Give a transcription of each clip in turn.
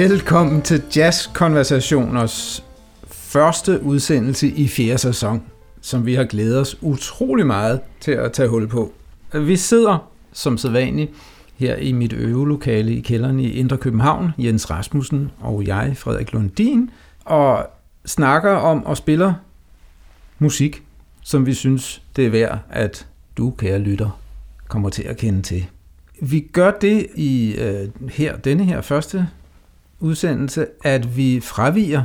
Velkommen til Jazz Konversationers første udsendelse i fjerde sæson, som vi har glædet os utrolig meget til at tage hul på. Vi sidder som sædvanligt her i mit øvelokale i kælderen i Indre København, Jens Rasmussen og jeg, Frederik Lundin, og snakker om og spiller musik, som vi synes, det er værd, at du, kære lytter, kommer til at kende til. Vi gør det i øh, her denne her første udsendelse, at vi fraviger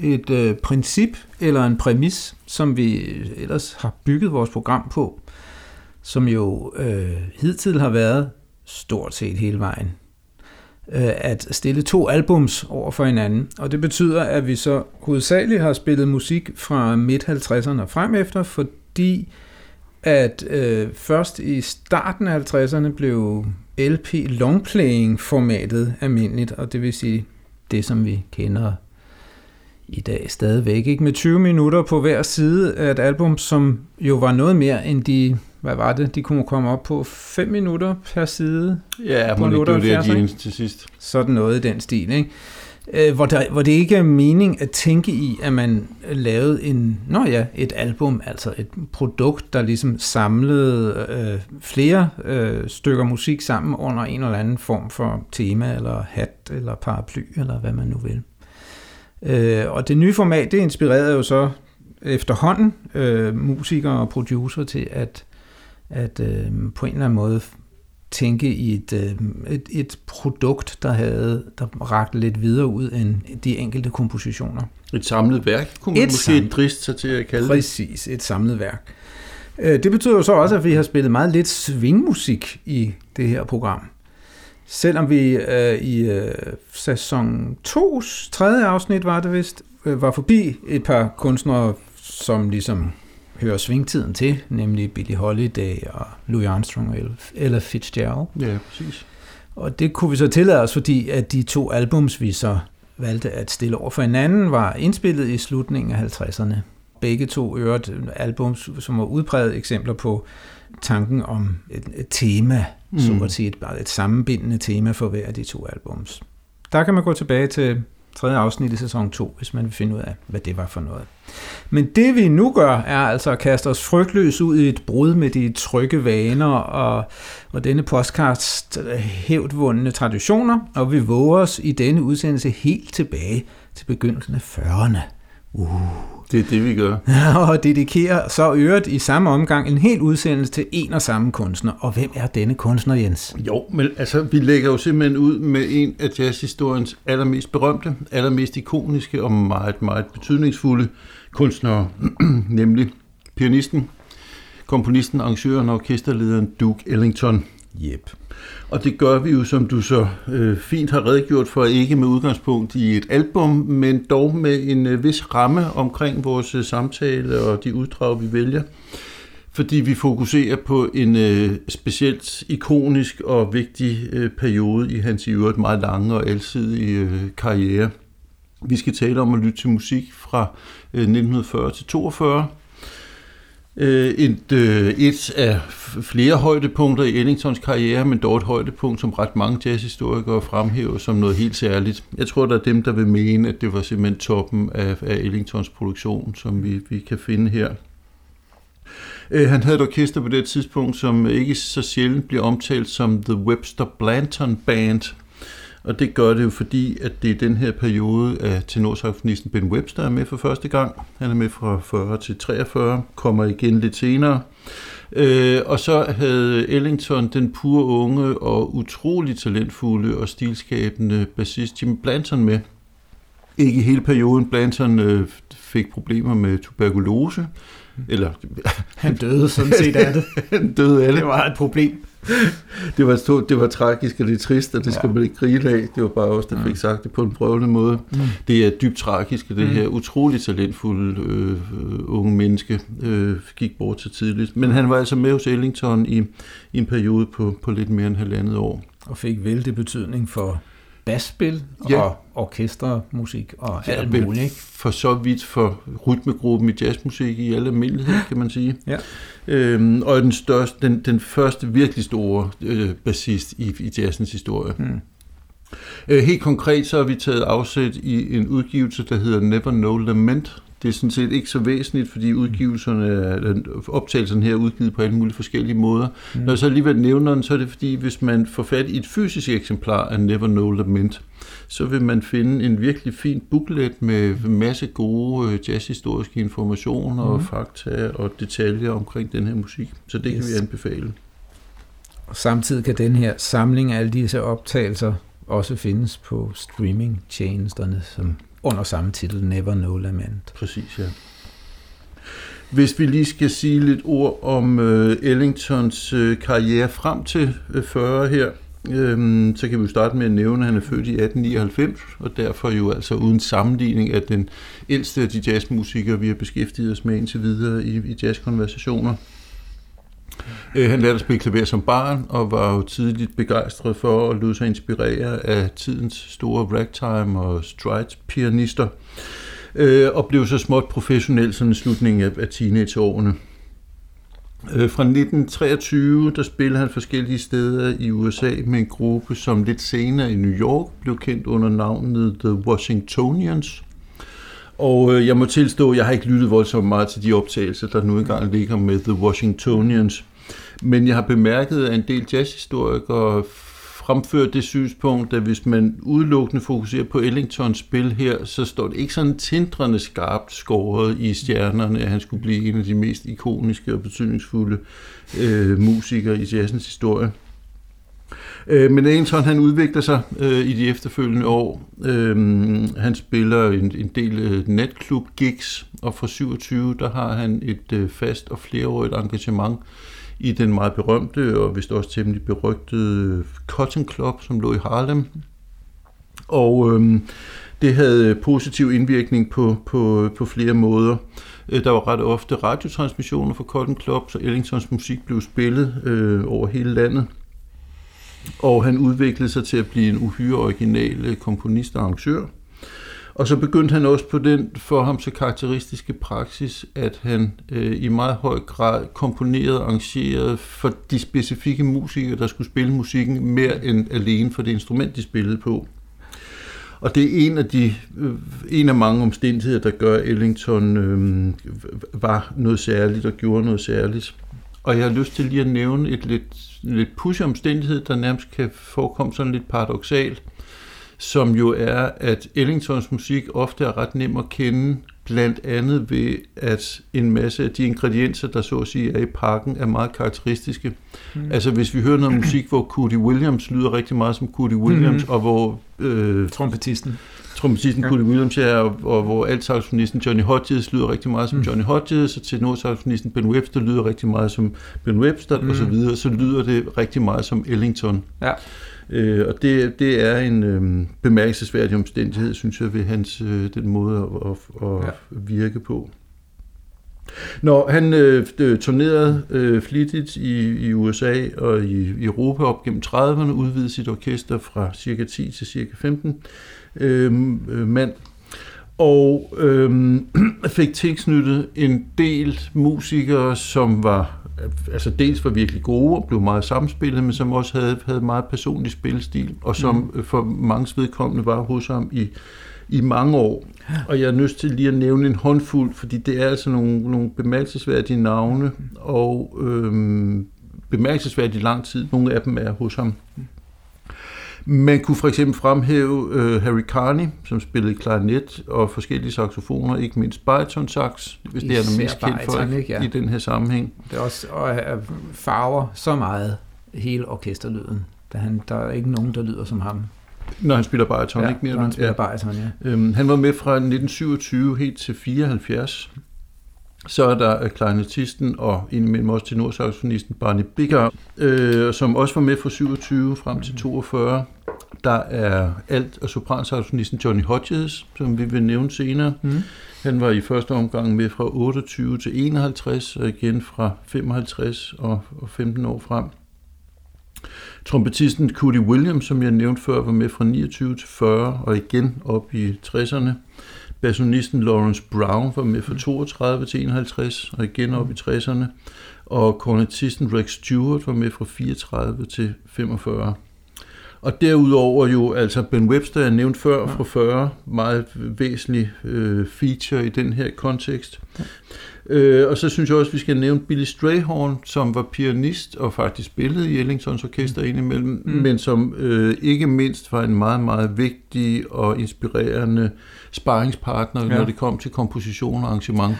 et øh, princip eller en præmis, som vi øh, ellers har bygget vores program på, som jo øh, hidtil har været stort set hele vejen øh, at stille to albums over for hinanden. Og det betyder, at vi så hovedsageligt har spillet musik fra midt-50'erne og frem efter, fordi at øh, først i starten af 50'erne blev LP longplaying formatet almindeligt, og det vil sige det, som vi kender i dag stadigvæk. Ikke? Med 20 minutter på hver side af et album, som jo var noget mere end de, hvad var det, de kunne komme op på 5 minutter per side. Ja, på det var det, de til sidst. Sådan noget i den stil, ikke? Øh, hvor, der, hvor det ikke er mening at tænke i, at man lavede en, nå ja, et album, altså et produkt, der ligesom samlede øh, flere øh, stykker musik sammen under en eller anden form for tema, eller hat, eller paraply, eller hvad man nu vil. Øh, og det nye format, det inspirerede jo så efterhånden øh, musikere og producer til at, at øh, på en eller anden måde tænke i et, øh, et, et produkt, der havde der rakte lidt videre ud end de enkelte kompositioner. Et samlet værk, kunne man et måske sam- driste sig til at kalde Præcis, det. Præcis, et samlet værk. Øh, det betyder jo så også, at vi har spillet meget lidt swingmusik i det her program. Selvom vi øh, i øh, sæson 2's tredje afsnit, var det vist, øh, var forbi et par kunstnere, som ligesom hører svingtiden til, nemlig Billie Holiday og Louis Armstrong og Ella Fitzgerald. Ja, præcis. Og det kunne vi så tillade os, fordi at de to albums, vi så valgte at stille over for hinanden, var indspillet i slutningen af 50'erne. Begge to øvrigt albums, som var udpræget eksempler på tanken om et, et tema, mm. så at sige, et, et sammenbindende tema for hver af de to albums. Der kan man gå tilbage til tredje afsnit i sæson 2, hvis man vil finde ud af, hvad det var for noget. Men det vi nu gør, er altså at kaste os frygtløs ud i et brud med de trygge vaner og, og denne podcast øh, hævdvundne traditioner, og vi våger os i denne udsendelse helt tilbage til begyndelsen af 40'erne. Uh. Det er det, vi gør. og dedikerer så øvrigt i samme omgang en helt udsendelse til en og samme kunstner. Og hvem er denne kunstner, Jens? Jo, men altså, vi lægger jo simpelthen ud med en af jazzhistoriens allermest berømte, allermest ikoniske og meget, meget betydningsfulde kunstnere, nemlig pianisten, komponisten, arrangøren og orkesterlederen Duke Ellington. Yep. Og det gør vi jo, som du så øh, fint har redegjort for, ikke med udgangspunkt i et album, men dog med en øh, vis ramme omkring vores øh, samtale og de uddrag, vi vælger. Fordi vi fokuserer på en øh, specielt ikonisk og vigtig øh, periode i hans i øvrigt meget lange og alsidige øh, karriere. Vi skal tale om at lytte til musik fra øh, 1940 til 42, Øh, et, øh, et af flere højdepunkter i Ellingtons karriere, men dog et højdepunkt, som ret mange jazzhistorikere fremhæver som noget helt særligt. Jeg tror, der er dem, der vil mene, at det var simpelthen toppen af, af Ellingtons produktion, som vi, vi kan finde her. Øh, han havde et orkester på det tidspunkt, som ikke så sjældent bliver omtalt som The Webster Blanton Band, og det gør det jo fordi, at det er den her periode, at tenorsaxofonisten Ben Webster er med for første gang. Han er med fra 40 til 43, kommer igen lidt senere. Øh, og så havde Ellington den pure unge og utrolig talentfulde og stilskabende bassist Jim Blanton med. Ikke hele perioden. Blanton øh, fik problemer med tuberkulose. Eller, han døde sådan set af det. han døde af det. Det var et problem det, var stort, det var tragisk, og det er trist, og det skal ja. man ikke grine af. Det var bare os, der fik sagt det på en prøvende måde. Mm. Det er dybt tragisk, det mm. her utroligt talentfulde øh, unge menneske øh, gik bort så tidligt. Men han var altså med hos Ellington i, i en periode på, på lidt mere end halvandet år. Og fik vældig betydning for basspil ja. og orkestermusik og ja, alt muligt. Ikke? For så vidt for rytmegruppen i jazzmusik i alle almindelighed, kan man sige. Ja. Øhm, og den, største, den, den første virkelig store øh, bassist i, i jazzens historie. Hmm. Øh, helt konkret så har vi taget afsæt i en udgivelse, der hedder Never No Lament. Det er sådan set ikke så væsentligt, fordi udgivelserne, optagelserne her er udgivet på alle mulige forskellige måder. Mm. Når jeg så alligevel nævner den, så er det fordi, hvis man får fat i et fysisk eksemplar af Never No Lament, så vil man finde en virkelig fin booklet med masse gode øh, jazzhistoriske informationer mm. og fakta og detaljer omkring den her musik. Så det yes. kan vi anbefale. Og samtidig kan den her samling af alle disse optagelser også findes på streaming-tjenesterne, som under samme titel Never No Lament. Præcis, ja. Hvis vi lige skal sige lidt ord om øh, Ellingtons øh, karriere frem til øh, 40 her, øh, så kan vi jo starte med at nævne, at han er født i 1899, og derfor jo altså uden sammenligning af den ældste af de jazzmusikere, vi har beskæftiget os med indtil videre i, i jazzkonversationer. Øh, han lærte at spille klaver som barn, og var jo tidligt begejstret for at lade sig inspirere af tidens store ragtime og stride-pianister, øh, og blev så småt professionel sådan i slutningen af, af teenageårene. Øh, fra 1923, der spillede han forskellige steder i USA med en gruppe, som lidt senere i New York blev kendt under navnet The Washingtonians. Og øh, jeg må tilstå, at jeg har ikke lyttet voldsomt meget til de optagelser, der nu engang ligger med The Washingtonians. Men jeg har bemærket, at en del jazzhistorikere fremfører det synspunkt, at hvis man udelukkende fokuserer på Ellingtons spil her, så står det ikke sådan tindrende skarpt skåret i stjernerne, at han skulle blive en af de mest ikoniske og betydningsfulde øh, musikere i jazzens historie. Øh, men Ellington han udvikler sig øh, i de efterfølgende år. Øh, han spiller en, en del øh, natklub gigs, og fra 27 der har han et øh, fast og flereårigt engagement i den meget berømte og vist også temmelig berygtede Cotton Club, som lå i Harlem. Og øhm, det havde positiv indvirkning på, på, på flere måder. Øh, der var ret ofte radiotransmissioner fra Cotton Club, så Ellingtons musik blev spillet øh, over hele landet. Og han udviklede sig til at blive en uhyre original øh, komponist og arrangør. Og så begyndte han også på den for ham så karakteristiske praksis, at han øh, i meget høj grad komponerede og arrangerede for de specifikke musikere, der skulle spille musikken, mere end alene for det instrument, de spillede på. Og det er en af, de, øh, en af mange omstændigheder, der gør, at Ellington øh, var noget særligt og gjorde noget særligt. Og jeg har lyst til lige at nævne et lidt, lidt push omstændighed, der nærmest kan forekomme sådan lidt paradoxalt som jo er, at Ellingtons musik ofte er ret nem at kende, blandt andet ved, at en masse af de ingredienser, der så at sige er i pakken, er meget karakteristiske. Mm. Altså hvis vi hører noget musik, hvor Cody Williams lyder rigtig meget som Cody Williams, mm. og hvor... Øh, trompetisten. Trompetisten ja. Cody Williams er, og, og hvor altsaxofonisten Johnny Hodges lyder rigtig meget som mm. Johnny Hodges, og tenorsaxofonisten Ben Webster lyder rigtig meget som Ben Webster, mm. og så videre, så lyder det rigtig meget som Ellington. Ja. Øh, og det, det er en øh, bemærkelsesværdig omstændighed, synes jeg, ved hans øh, den måde at, at, at ja. virke på. Når han øh, turnerede øh, flittigt i, i USA og i, i Europa op gennem 30'erne, udvidede sit orkester fra cirka 10 til cirka 15 øh, mand, og øh, fik tilknyttet en del musikere, som var altså dels var virkelig gode og blev meget samspillet, men som også havde, havde meget personlig spilstil, og som mm. for mange vedkommende var hos ham i, i mange år. Og jeg er nødt til lige at nævne en håndfuld, fordi det er altså nogle, nogle bemærkelsesværdige navne, og øhm, bemærkelsesværdigt lang tid. Nogle af dem er hos ham. Man kunne for eksempel fremhæve uh, Harry Carney, som spillede klarinet og forskellige saxofoner, ikke mindst bariton sax, hvis det er noget mest kendt for ikke, ja. i den her sammenhæng. Det er også og farver så meget hele orkesterlyden. Der, han, der er ikke nogen, der lyder som ham. Når han spiller bariton, ja, ikke mere? når han spiller ja. bariton, ja. Øhm, han var med fra 1927 helt til 74. Så er der klarinetisten og indimellem også tenorsaxofonisten Barney Bigger, øh, som også var med fra 27 frem til 42. Der er alt- og sopransaxofonisten Johnny Hodges, som vi vil nævne senere. Mm. Han var i første omgang med fra 28 til 51, og igen fra 55 og, og 15 år frem. Trompetisten Cody Williams, som jeg nævnte før, var med fra 29 til 40, og igen op i 60'erne. Bassonisten Lawrence Brown var med fra 32 til 51, og igen op i 60'erne. Og kornetisten Rex Stewart var med fra 34 til 45. Og derudover jo, altså Ben Webster, jeg nævnt før, ja. fra 40, meget væsentlig øh, feature i den her kontekst. Ja. Øh, og så synes jeg også, at vi skal nævne Billy Strayhorn, som var pianist og faktisk spillede i Ellingtons orkester mm. indimellem, mm. men som øh, ikke mindst var en meget, meget vigtig og inspirerende sparringspartner, ja. når det kom til komposition og arrangement.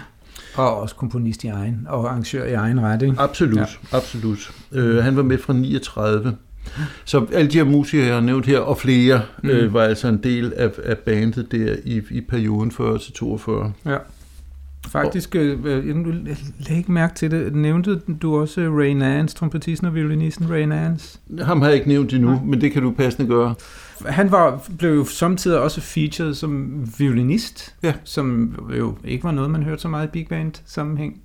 Og også komponist i egen, og arrangør i egen ret, ikke? Absolut, ja. absolut. Øh, han var med fra 39. Så alle de her musikere, jeg har nævnt her, og flere, mm. øh, var altså en del af, af bandet der i, i perioden 40 til 42. Ja. Faktisk, øh, øh du lægger ikke mærke til det, nævnte du også Ray Nance, trompetisten og violinisten Ray Nance? Ham har jeg ikke nævnt endnu, ja. men det kan du passende gøre. Han var, blev jo samtidig også featured som violinist, ja. som jo ikke var noget, man hørte så meget i big band sammenhæng.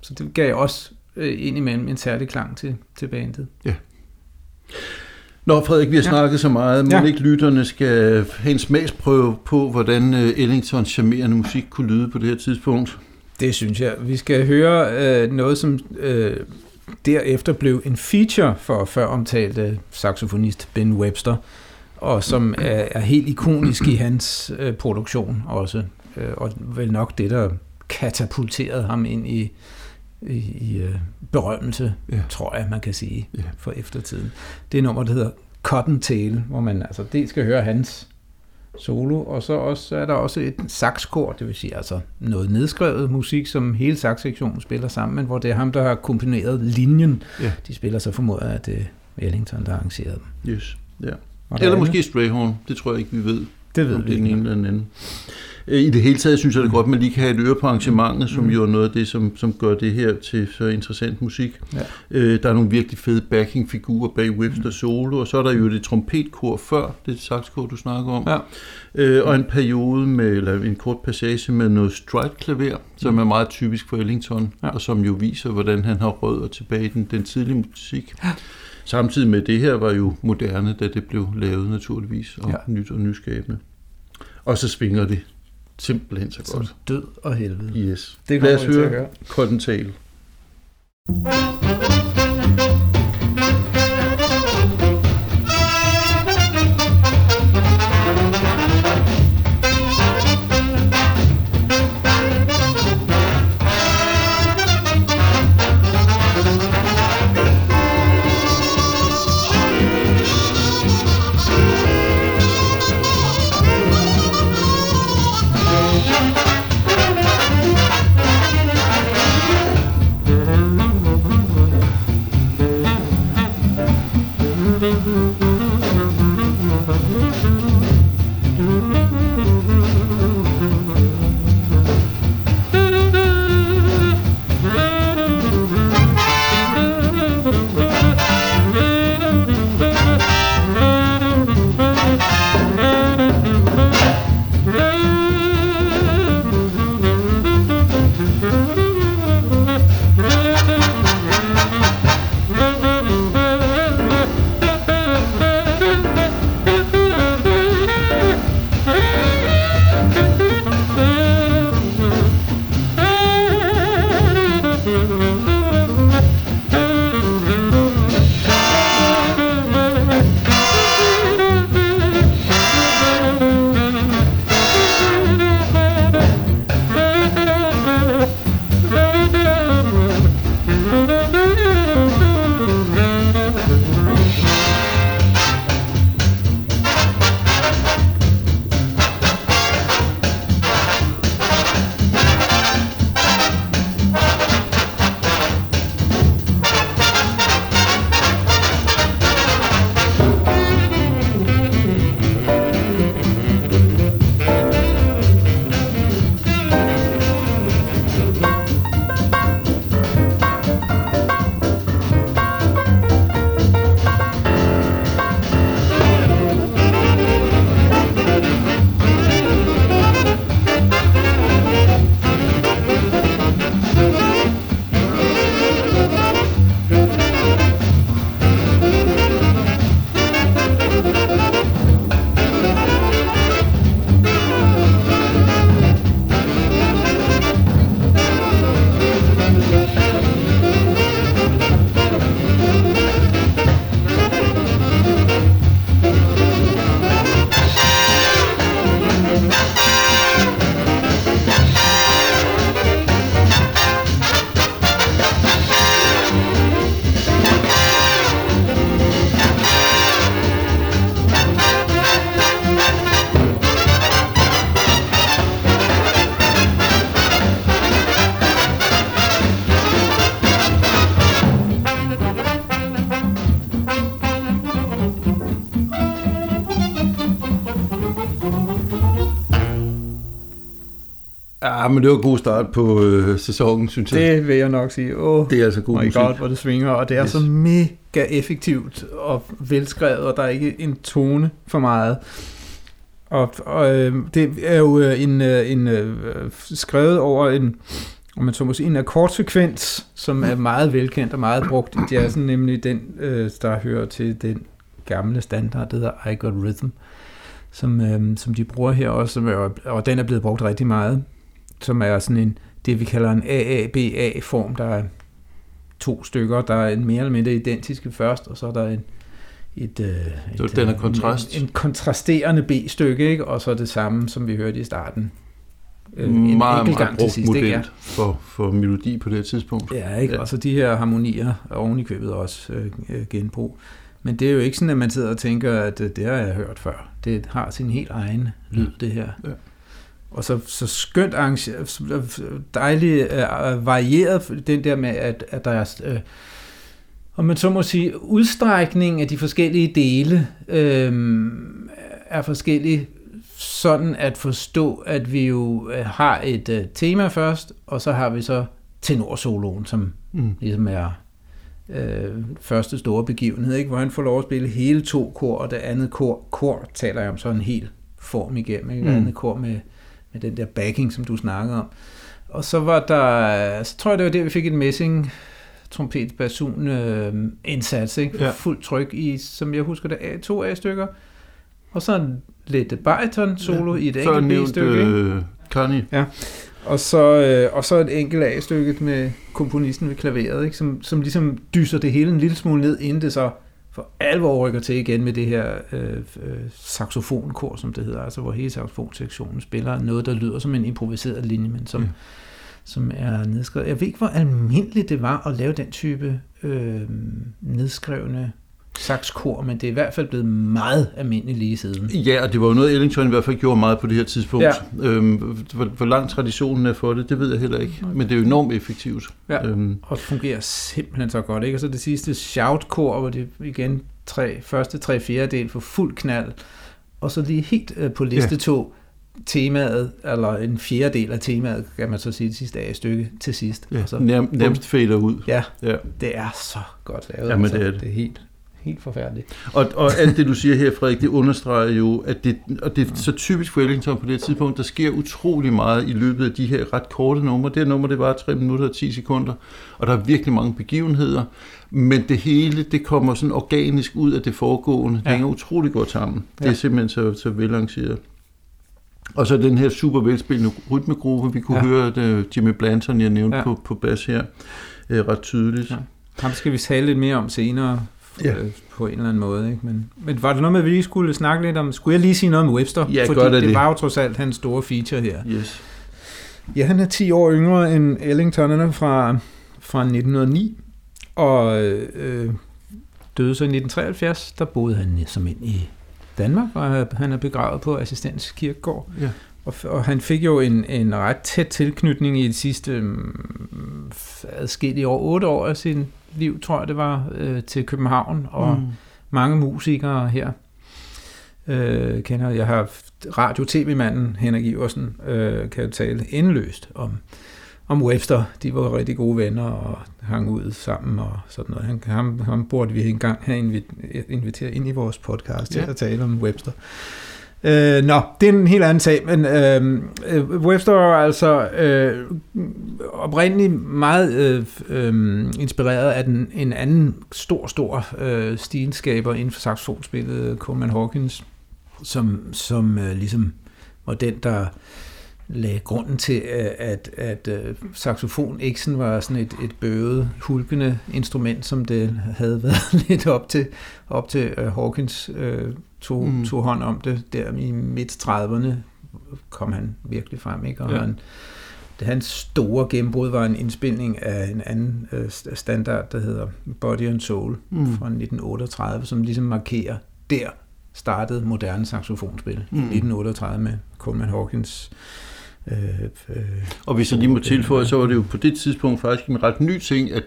Så det gav også øh, indimellem en særlig klang til, til bandet. Ja. Nå, Frederik, vi har ja. snakket så meget. Må ja. ikke lytterne skal have en smagsprøve på, hvordan øh, Ellingtons charmerende musik kunne lyde på det her tidspunkt? Det synes jeg. Vi skal høre øh, noget, som øh, derefter blev en feature for før omtalte saxofonist Ben Webster, og som er, er helt ikonisk i hans øh, produktion også, øh, og vel nok det, der katapulterede ham ind i i, i øh, berømmelse, ja. tror jeg, man kan sige, ja. for eftertiden. Det er nummer, der hedder Cottontail, hvor man altså det skal høre hans solo, og så også, er der også et saxkor, det vil sige altså noget nedskrevet musik, som hele saxsektionen spiller sammen, men hvor det er ham, der har komponeret linjen. Ja. De spiller så formodet, at det er Ellington, der har arrangeret dem. Yes, ja. Eller måske Strayhorn, det tror jeg ikke, vi ved. Det ved vi ikke. Den ene eller den anden. Øh, I det hele taget synes jeg det er godt, at man lige kan have et øre på arrangementet, som jo er noget af det, som, som gør det her til så interessant musik. Ja. Øh, der er nogle virkelig fede backing-figurer bag Webster solo, og så er der jo det trompetkor før, det saxkor, du snakker om. Ja. Øh, og en periode med, eller en kort passage med noget stride-klaver, som er meget typisk for Ellington, ja. og som jo viser, hvordan han har rødder tilbage i den, den tidlige musik. Ja. Samtidig med det her var jo moderne, da det blev lavet naturligvis, og ja. nyt og nyskabende. Og så svinger det simpelthen så godt. Som død og helvede. Yes. Det Lad os høre Cotton Tail. thank you Ja, men det var en god start på øh, sæsonen, synes jeg. Det vil jeg nok sige. Åh, det er altså god my musik. God, hvor det svinger, og det er yes. så mega effektivt og velskrevet, og der er ikke en tone for meget. Og, og øh, det er jo øh, en, øh, en øh, skrevet over en, om man så må sige, en akkordsekvens, som er meget velkendt og meget brugt i jazzen, nemlig den, øh, der hører til den gamle standard, der hedder I Got Rhythm, som, øh, som de bruger her også, og den er blevet brugt rigtig meget, som er sådan en, det vi kalder en AABA-form, der er to stykker, der er en mere eller mindre identiske først, og så er der en, et, øh, så et, den er kontrast. En, en kontrasterende B-stykke, ikke? og så det samme, som vi hørte i starten. Øh, en meget, enkelt gang til sidst, ikke? Ja. For, for melodi på det tidspunkt. Ja, ikke? Ja. og så de her harmonier oven i købet også øh, genbrug. Men det er jo ikke sådan, at man sidder og tænker, at øh, det har jeg hørt før. Det har sin helt egen lyd, det her. Ja. Og så, så skønt dejligt uh, varieret, den der med, at, at der er, uh, om man så må sige, udstrækning af de forskellige dele uh, er forskellige, sådan at forstå, at vi jo har et uh, tema først, og så har vi så tenorsoloen, som mm. ligesom er øh, første store begivenhed, ikke? hvor han får lov at spille hele to kor, og det andet kor, kor taler jeg om så en hel form igennem, ikke? Mm. andet kor med, med den der backing, som du snakkede om. Og så var der, så tror jeg, det var det, vi fik en messing trompet basun øh, indsats, ikke? Ja. Fuldt tryk i, som jeg husker det, A, to A-stykker. Og så lidt bariton solo ja. i et enkelt B-stykke. Øh, Connie. Ja. Og så, øh, og så et enkelt A-stykke med komponisten ved klaveret, ikke? Som, som ligesom dyser det hele en lille smule ned, inden det så for alvor rykker til igen med det her øh, øh, saxofonkor, som det hedder, altså hvor hele saxofonsektionen spiller noget, der lyder som en improviseret linje, men som, ja. som er nedskrevet. Jeg ved ikke, hvor almindeligt det var at lave den type øh, nedskrevne saxkor, men det er i hvert fald blevet meget almindeligt lige siden. Ja, og det var jo noget, Ellington i hvert fald gjorde meget på det her tidspunkt. Ja. Øhm, hvor, hvor lang traditionen er for det, det ved jeg heller ikke, men det er jo enormt effektivt. Ja, øhm. og det fungerer simpelthen så godt. Ikke? Og så det sidste shout-kor, hvor det igen tre, første tre fjerdedel for fuld knald, og så lige helt øh, på liste ja. to, temaet, eller en fjerdedel af temaet, kan man så sige, det sidste af stykke til sidst. Ja, og så, nærm, nærmest fader ud. Ja, ja, det er så godt lavet. Jamen, altså. det er det. Det er helt helt forfærdeligt. Og, og alt det, du siger her, Frederik, det understreger jo, at det, og det er så typisk for Ellington på det tidspunkt, der sker utrolig meget i løbet af de her ret korte numre. Det her nummer, det var 3 minutter og 10 sekunder, og der er virkelig mange begivenheder, men det hele, det kommer sådan organisk ud af det foregående. Ja. Det hænger utrolig godt sammen. Ja. Det er simpelthen så, så velarrangeret. Og så den her super velspillende rytmegruppe, vi kunne ja. høre det, Jimmy Blanton, jeg nævnte ja. på, på bas her, øh, ret tydeligt. Ja. Ham skal vi tale lidt mere om senere, ja. Øh, på en eller anden måde. Ikke? Men, men var det noget med, at vi lige skulle snakke lidt om... Skulle jeg lige sige noget om Webster? Ja, Fordi det, det, var jo trods alt hans store feature her. Yes. Ja, han er 10 år yngre end Ellington, han er fra, fra 1909, og øh, døde så i 1973. Der boede han som ind i Danmark, og han er begravet på Assistens Kirkegård. Ja. Og, og han fik jo en, en ret tæt tilknytning i de sidste um, adskillige år, otte år af sin liv, tror jeg det var, øh, til København, og mm. mange musikere her. Øh, kender jeg har radio-tv-manden Henrik Iversen, øh, kan jo tale endeløst om, om Webster. De var rigtig gode venner og hang ud sammen og sådan noget. Han, ham, ham burde vi engang have inviteret ind i vores podcast ja. til at tale om Webster. Øh, nå, det er en helt anden sag, men øh, øh Webster er altså øh, oprindeligt meget øh, øh, inspireret af den, en anden stor, stor øh, stilskaber inden for saxofonspillet, Coleman Hawkins, som, som øh, ligesom var den, der lagde grunden til, at, at, at øh, saxofon ikke sådan var sådan et, et bøvet, hulkende instrument, som det havde været lidt op til, op til uh, Hawkins uh, tog, mm. tog hånd om det der i midt-30'erne, kom han virkelig frem, ikke? Og ja. han, det, hans store gennembrud var en indspilning af en anden uh, standard, der hedder Body and Soul mm. fra 1938, som ligesom markerer, der startede moderne saxofonspil mm. i 1938 med Coleman Hawkins Øh, øh, og hvis jeg lige må tilføje, så var det jo på det tidspunkt faktisk en ret ny ting, at,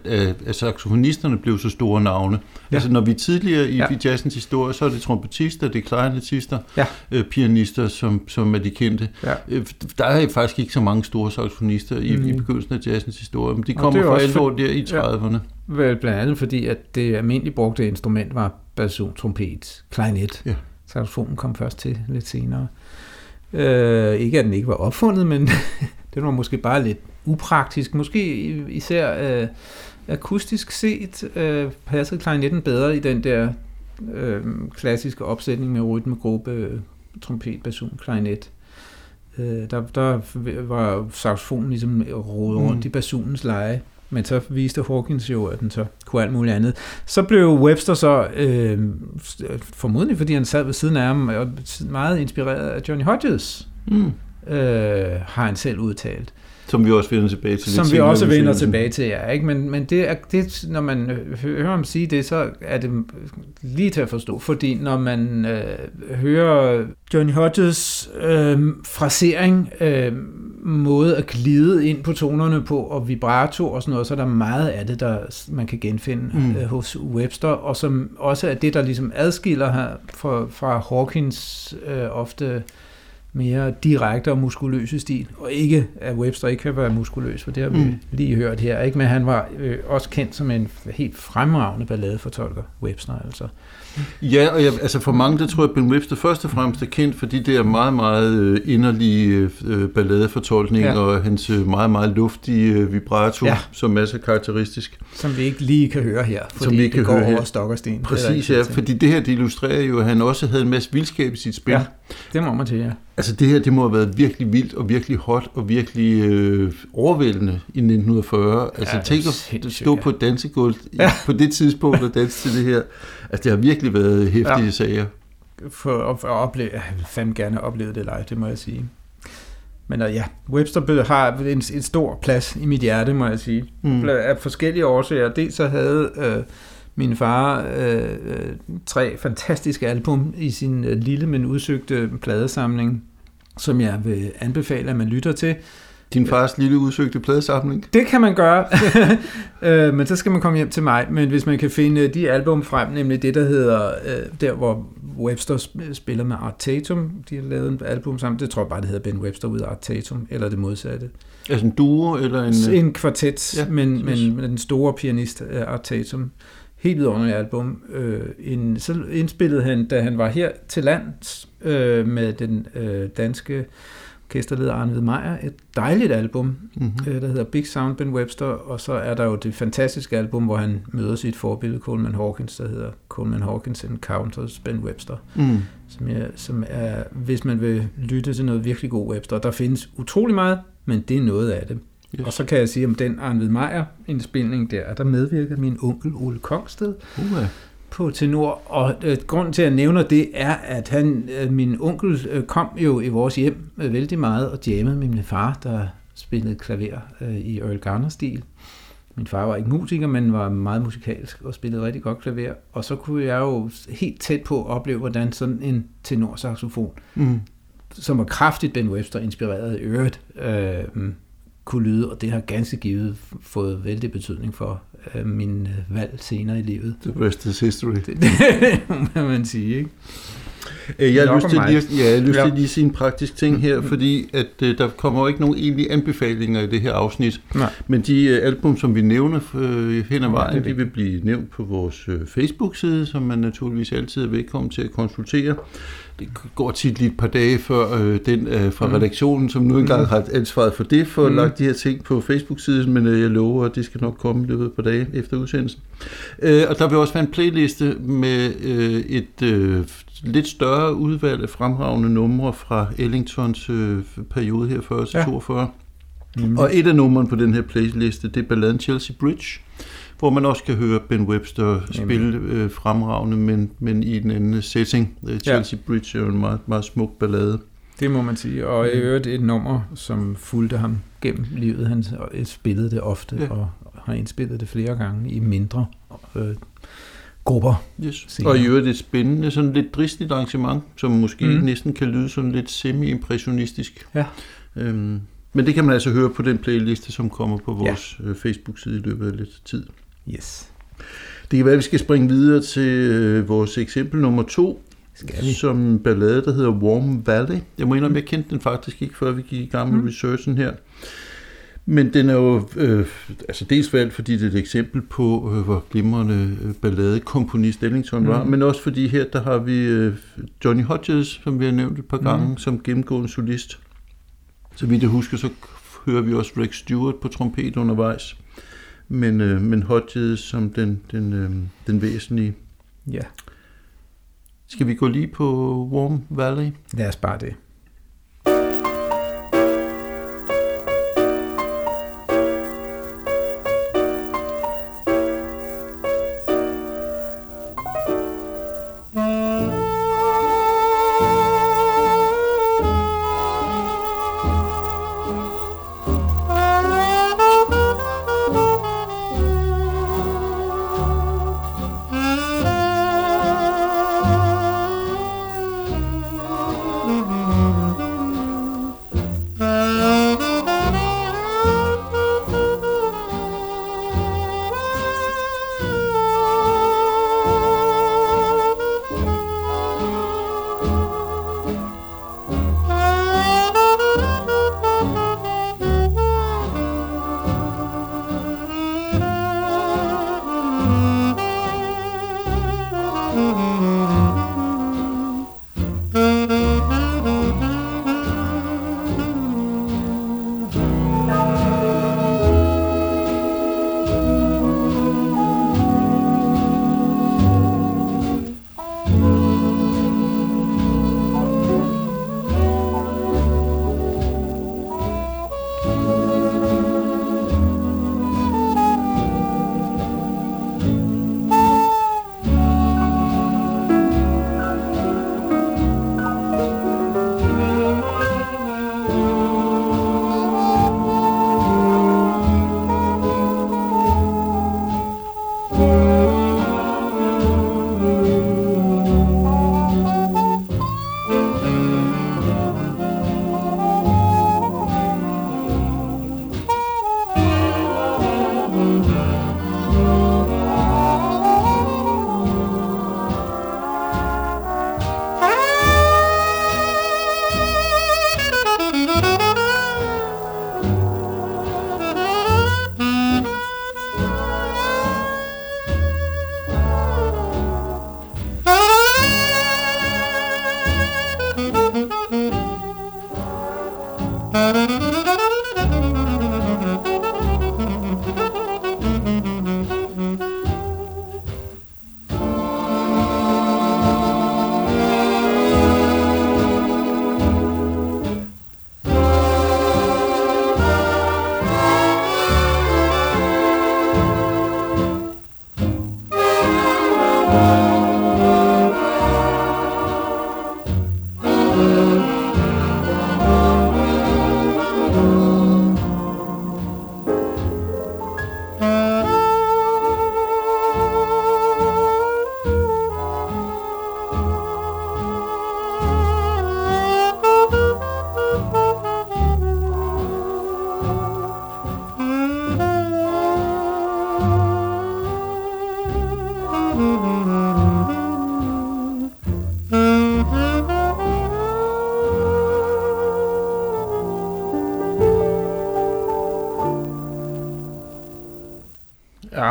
at saxofonisterne blev så store navne. Ja. Altså når vi tidligere i, ja. jazzens historie, så er det trompetister, det er klarinet ja. øh, pianister, som, som er de kendte. Ja. Øh, der er faktisk ikke så mange store saxofonister i, mm. i begyndelsen af jazzens historie, men de kommer for alvor der i 30'erne. Ja. Vel, blandt andet fordi, at det almindeligt brugte instrument var basun, trompet, klarinet. Ja. Saxofonen kom først til lidt senere. Øh, ikke at den ikke var opfundet, men det var måske bare lidt upraktisk. Måske især øh, akustisk set øh, passede klarinetten bedre i den der øh, klassiske opsætning med rytmegruppe, trompet, basun, klarinet. Øh, der, der var saxofonen ligesom rodet rundt mm. i basunens leje men så viste Hawkins jo, at den så kunne alt muligt andet. Så blev Webster så, øh, formodentlig fordi han sad ved siden af ham, meget inspireret af Johnny Hodges, mm. øh, har han selv udtalt. Som vi også vender tilbage til. Som vi også vender tilbage til, ja. Ikke? Men, men det er, det, når man hører ham sige det, så er det lige til at forstå. Fordi når man øh, hører Johnny Hodges øh, frasering, øh, måde at glide ind på tonerne på, og vibrato og sådan noget, så er der meget af det, der man kan genfinde mm. øh, hos Webster, og som også er det, der ligesom adskiller her fra, fra Hawkins øh, ofte mere direkte og muskuløse stil. Og ikke, at Webster ikke kan være muskuløs, for det har vi mm. lige hørt her. Ikke? Men han var øh, også kendt som en helt fremragende balladefortolker, Webster altså. Ja, og jeg, altså for mange, der tror jeg, Ben Webster først og fremmest er kendt for de der meget, meget øh, inderlige øh, balladefortolkninger ja. og hans øh, meget, meget luftige vibrato, ja. som er så karakteristisk. Som vi ikke lige kan høre her, fordi som vi ikke det kan går høre over her. stok og sten. Præcis, ja, fordi det her det illustrerer jo, at han også havde en masse vildskab i sit spil. Ja, det må man til, ja. Altså det her, det må have været virkelig vildt og virkelig hot og virkelig øh, overvældende i 1940. Altså ja, tænk at stå ja. på et dansegulv ja. på det tidspunkt og danse til det her. Altså det har virkelig været hæftige ja. sager. For at, opleve, jeg vil fandme gerne opleve det live, det må jeg sige. Men ja, Webster har en, en stor plads i mit hjerte, må jeg sige. Mm. Af forskellige årsager. Dels så havde øh, min far øh, øh, tre fantastiske album i sin øh, lille, men udsøgte pladesamling, som jeg vil anbefale, at man lytter til. Din fars lille udsøgte pladesamling? Det kan man gøre, øh, men så skal man komme hjem til mig. Men hvis man kan finde de album frem, nemlig det, der hedder, øh, der hvor Webster spiller med Art Tatum, de har lavet en album sammen, det tror jeg bare, det hedder Ben Webster ud af Art Tatum, eller det modsatte. Altså en duo, eller en... En kvartet, ja, men, men den store pianist Art Tatum helt vidunderligt album. Øh, en, så indspillede han, da han var her til lands øh, med den øh, danske orkesterleder Arne Meyer, et dejligt album, mm-hmm. der hedder Big Sound Ben Webster, og så er der jo det fantastiske album, hvor han møder sit forbillede Coleman Hawkins, der hedder Coleman Hawkins Encounters Ben Webster, mm. som, er, som er, hvis man vil lytte til noget virkelig god Webster, der findes utrolig meget, men det er noget af det. Yes. Og så kan jeg sige om den Arnvid Meyer indspilning der, der medvirker min onkel Ole Kongsted uh-huh. På tenor. Og øh, grund til at jeg nævner det er, at han, øh, min onkel øh, kom jo i vores hjem øh, vældig meget og jammede med min far, der spillede klaver øh, i Earl Garner-stil. Min far var ikke musiker, men var meget musikalsk og spillede rigtig godt klaver. Og så kunne jeg jo helt tæt på opleve, hvordan sådan en tenorsaxofon, mm. som var kraftigt Ben Webster inspireret i øvrigt, øh, kunne lyde, og det har ganske givet fået vældig betydning for øh, min øh, valg senere i livet. The rest is history. Det, det må man sige, ikke? Øh, jeg har lyst til lige, ja, jeg har lyst til lige at sige en praktisk ting her, mm-hmm. fordi at uh, der kommer jo ikke nogen egentlige anbefalinger i det her afsnit. Nej. Men de uh, album, som vi nævner uh, hen ad vejen, de vil blive nævnt på vores uh, Facebook-side, som man naturligvis altid er velkommen til at konsultere det går tit lige et par dage før øh, den øh, fra mm. redaktionen, som nu engang mm. har ansvaret for det, for mm. lagt de her ting på Facebook-siden, men øh, jeg lover, at det skal nok komme løbet på dage efter udsendelsen. Øh, og der vil også være en playliste med øh, et øh, lidt større udvalg af fremragende numre fra Ellingtons øh, periode her 40-42. Ja. Mm. Og et af numrene på den her playliste, det er balladen Chelsea Bridge hvor man også kan høre Ben Webster spille øh, fremragende, men, men i en anden setting. Øh, Chelsea ja. Bridge er jo en meget, meget smuk ballade. Det må man sige, og i øvrigt et nummer, som fulgte ham gennem livet. Han spillede det ofte, ja. og har indspillet det flere gange i mindre øh, grupper. Yes. Og i øvrigt et spændende, sådan lidt dristigt arrangement, som måske mm. næsten kan lyde sådan lidt semi-impressionistisk. Ja. Øhm, men det kan man altså høre på den playliste, som kommer på vores ja. Facebook-side i løbet af lidt tid. Yes. Det kan være, at vi skal springe videre til øh, vores eksempel nummer to, Skal vi? som ballade, der hedder Warm Valley. Jeg må indrømme, jeg kendte den faktisk ikke, før vi gik i gang med Mm. researchen her. Men den er jo øh, altså dels valgt, fordi det er et eksempel på, øh, hvor glimrende øh, balladekomponist Ellington var, Mm. men også fordi her, der har vi øh, Johnny Hodges, som vi har nævnt et par gange, Mm. som gennemgående solist. Så vidt jeg husker, så hører vi også Rex Stewart på trompet undervejs. Men, øh, men Hodges som den, den, øh, den væsentlige. Ja, Skal vi gå lige på Warm Valley? lad os bare det.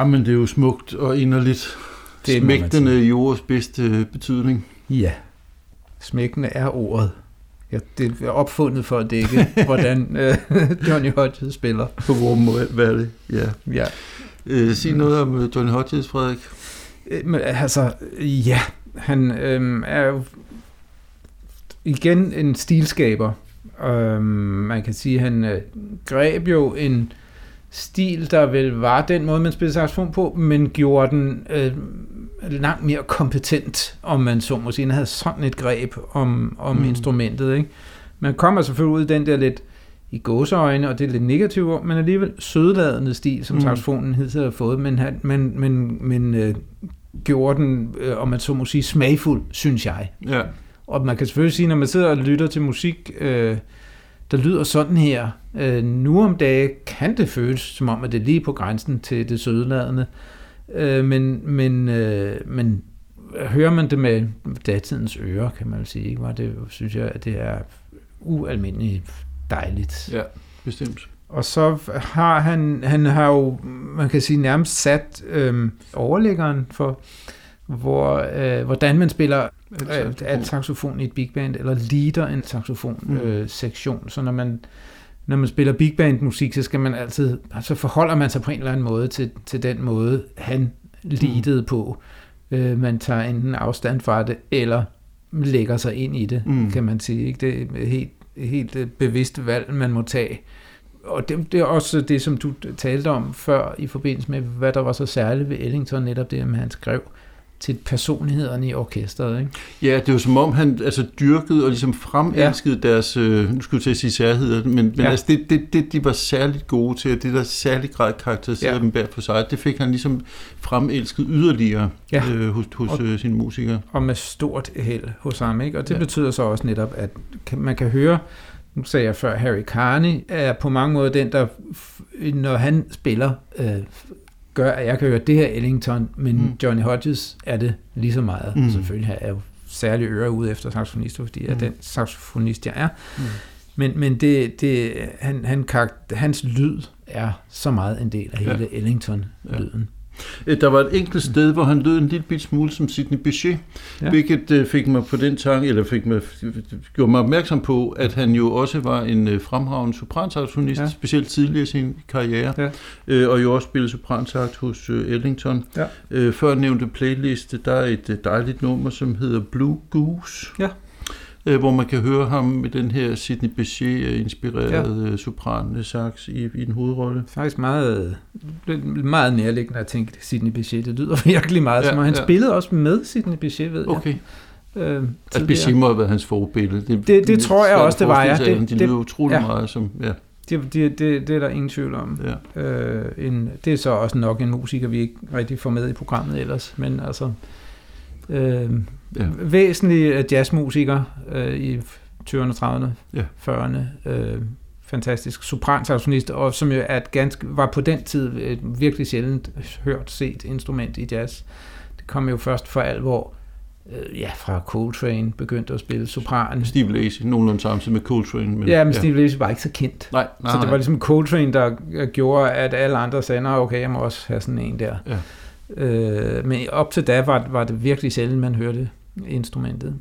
Ja, men det er jo smukt og inderligt. Det Smægtende i ordets bedste betydning. Ja, smækkende er ordet. Ja, det er opfundet for at dække, hvordan øh, Johnny Hodges spiller. På Warm Valley, ja. Ja. Øh, sig noget om øh, Johnny Hodges, Frederik. Øh, Men altså, ja, han øhm, er jo igen en stilskaber. Øhm, man kan sige, han øh, greb jo en stil, der vel var den måde, man spillede saxofon på, men gjorde den øh, langt mere kompetent, om man så må sige. Han havde sådan et greb om, om Mm. instrumentet. Ikke? Man kommer selvfølgelig ud i den der lidt i gåseøjne, og det er lidt negativt ord, men alligevel sødladende stil, som Mm. mm. saxofonen hidtil har fået, men, han, men, men, men øh, gjorde den, øh, om man så må sige, smagfuld, synes jeg. Ja. Og man kan selvfølgelig sige, når man sidder og lytter til musik, øh, der lyder sådan her. Øh, nu om dagen kan det føles som om, at det er lige på grænsen til det sødladende, øh, men, men, øh, men hører man det med datidens ører, kan man sige, ikke? Var det, synes jeg, at det er ualmindeligt dejligt. Ja, bestemt. Og så har han, han har jo, man kan sige, nærmest sat øh, overlæggeren for, hvor, øh, hvordan man spiller øh, alt saxofon i et big band, eller leader en saxofon øh, sektion. Så når man, når man spiller big band musik, så skal man altid, så forholder man sig på en eller anden måde til, til den måde, han leadede mm. på. Øh, man tager enten afstand fra det, eller lægger sig ind i det, mm. kan man sige. Ikke? Det er helt, helt øh, bevidst valg, man må tage. Og det, det er også det, som du talte om før, i forbindelse med, hvad der var så særligt ved Ellington, netop det, at han skrev til personlighederne i orkestret. Ikke? Ja, det var som om han altså, dyrkede og ligesom fremelskede ja. deres, øh, nu skulle jeg til at sige særheder, men, men ja. altså, det, det, det, de var særligt gode til, og det der særlig grad karakteriserede ja. dem hver for sig, det fik han ligesom fremelsket yderligere ja. øh, hos, hos og, øh, sine musikere. Og med stort held hos ham, ikke? og det ja. betyder så også netop, at man kan høre, nu sagde jeg før, Harry Carney er på mange måder den, der, når han spiller, øh, gør, at jeg kan høre det her Ellington, men mm. Johnny Hodges er det lige så meget. Mm. Selvfølgelig har jeg jo særlig ører ude efter saxofonister, fordi jeg er mm. den saxofonist, jeg er. Mm. Men, men det, det, han, han, hans lyd er så meget en del af hele ja. Ellington-lyden. Øh, der var et enkelt sted, hvor han lød en lille bit smule som Sidney Bechet, ja. hvilket øh, fik mig på den tanke, eller fik mig, gjorde mig opmærksom på, at han jo også var en øh, fremragende sopransaxofonist, ja. specielt tidligere i sin karriere, ja. og jo også spillede sopransagt hos Ellington. Ja. Før nævnte playlist, der er et dejligt nummer, som hedder Blue Goose. Ja øh, hvor man kan høre ham med den her Sidney Bechet-inspirerede ja. Øh, sopran-sax i, i en hovedrolle. Faktisk meget, meget nærliggende at tænke Sidney Bechet. Det lyder virkelig meget ja, som, han ja. spillede også med Sidney Bechet, ved okay. jeg. Øh, altså Bechet må have været hans forbillede. Det, det, det, det tror jeg også, det var, ja. Det, de lyder utrolig ja. meget som... Ja. Det, det, det, det er der ingen tvivl om. Ja. Øh, en, det er så også nok en musiker, vi ikke rigtig får med i programmet ellers, men altså øh, ja. væsentlig jazzmusiker øh, i 20'erne, 30'erne, ja. 40'erne. Øh, fantastisk sopransaxonist, og som jo er et ganske, var på den tid et virkelig sjældent hørt set instrument i jazz. Det kom jo først for alvor øh, ja, fra Coltrane begyndte at spille sopran. Steve Lacy, nogenlunde samtidig med Coltrane. Men, ja, men ja. Steve Lacy var ikke så kendt. Nej, nej, så det var ligesom Coltrane, der gjorde, at alle andre sagde, okay, jeg må også have sådan en der. Ja. Øh, men op til da var, var det virkelig sjældent, man hørte instrumentet.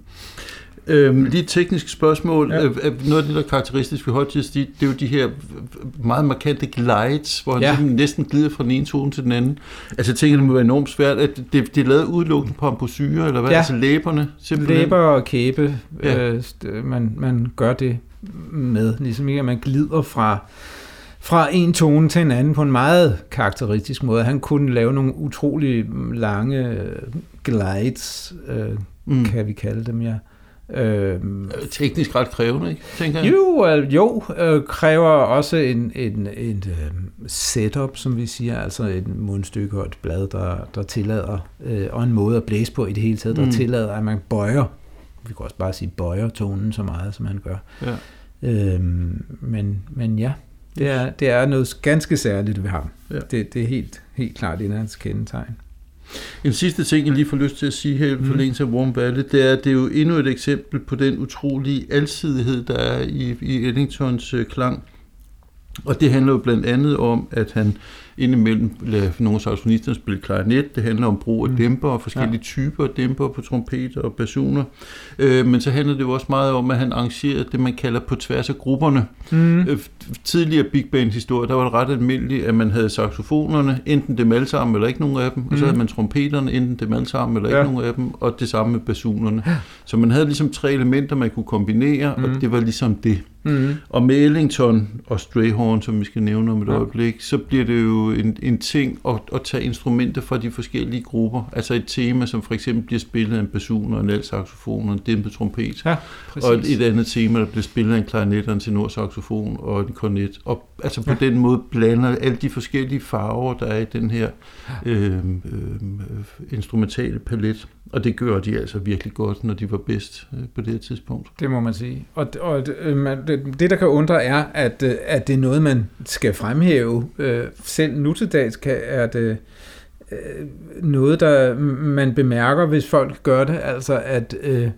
Øhm, lige et teknisk spørgsmål. Ja. Øh, noget af det, der er karakteristisk ved Hodges, det, det er jo de her meget markante glides, hvor han ja. næsten glider fra den ene tone til den anden. Altså jeg tænker, det må være enormt svært. At det, det er lavet udelukkende på amposyre, eller hvad? Ja. Altså læberne? Simpelthen. Læber og kæbe, ja. øh, man, man gør det med. Ligesom ikke, at man glider fra fra en tone til en anden på en meget karakteristisk måde. Han kunne lave nogle utrolig lange øh, glides, øh, mm. kan vi kalde dem, ja. Øh, Teknisk ret krævende, ikke? Tænker jeg. Jo, øh, jo øh, kræver også en, en, en øh, setup, som vi siger, altså et mundstykke og et blad, der, der tillader, øh, og en måde at blæse på i det hele taget, der mm. tillader, at man bøjer, vi kan også bare sige bøjer tonen så meget, som han gør. Ja. Øh, men, men ja, det er, det er noget ganske særligt ved ham. Ja. Det, det er helt, helt klart en af hans kendetegn. En sidste ting, jeg lige får lyst til at sige her i mm. forlængelse af Warm Valley, det er, at det er jo endnu et eksempel på den utrolige alsidighed, der er i, i Ellingtons øh, klang. Og det handler jo blandt andet om, at han indimellem lader nogle saxofonister spille klarinet. Det handler om brug af mm. dæmper og forskellige ja. typer af dæmper på trompeter og basuner. Øh, men så handler det jo også meget om, at han arrangerede det, man kalder på tværs af grupperne. Mm. Øh, tidligere big band historie, der var det ret almindeligt, at man havde saxofonerne, enten dem alle sammen eller ikke nogen af dem, mm. og så mm. havde man trompeterne, enten dem alle sammen eller ja. ikke nogen af dem, og det samme med basunerne. Ja. Så man havde ligesom tre elementer, man kunne kombinere, mm. og det var ligesom det. Mm. Og med Ellington og Strayhorn, som vi skal nævne om et ja. øjeblik, så bliver det jo en, en ting at, at tage instrumenter fra de forskellige grupper. Altså et tema, som for eksempel bliver spillet af en basun og en alt-saxofon og en dæmpet trompet. Ja, og et, et andet tema, der bliver spillet af en klarinet og en tenorsaxofon og en kornet. Og altså på ja. den måde blander alle de forskellige farver, der er i den her øh, øh, instrumentale palet. Og det gør de altså virkelig godt, når de var bedst øh, på det her tidspunkt. Det må man sige. Og, og øh, man, det, det, der kan undre, er, at, øh, at det er noget, man skal fremhæve. Øh, selv nu til dags kan, er det øh, noget, der man bemærker, hvis folk gør det, altså at, øh,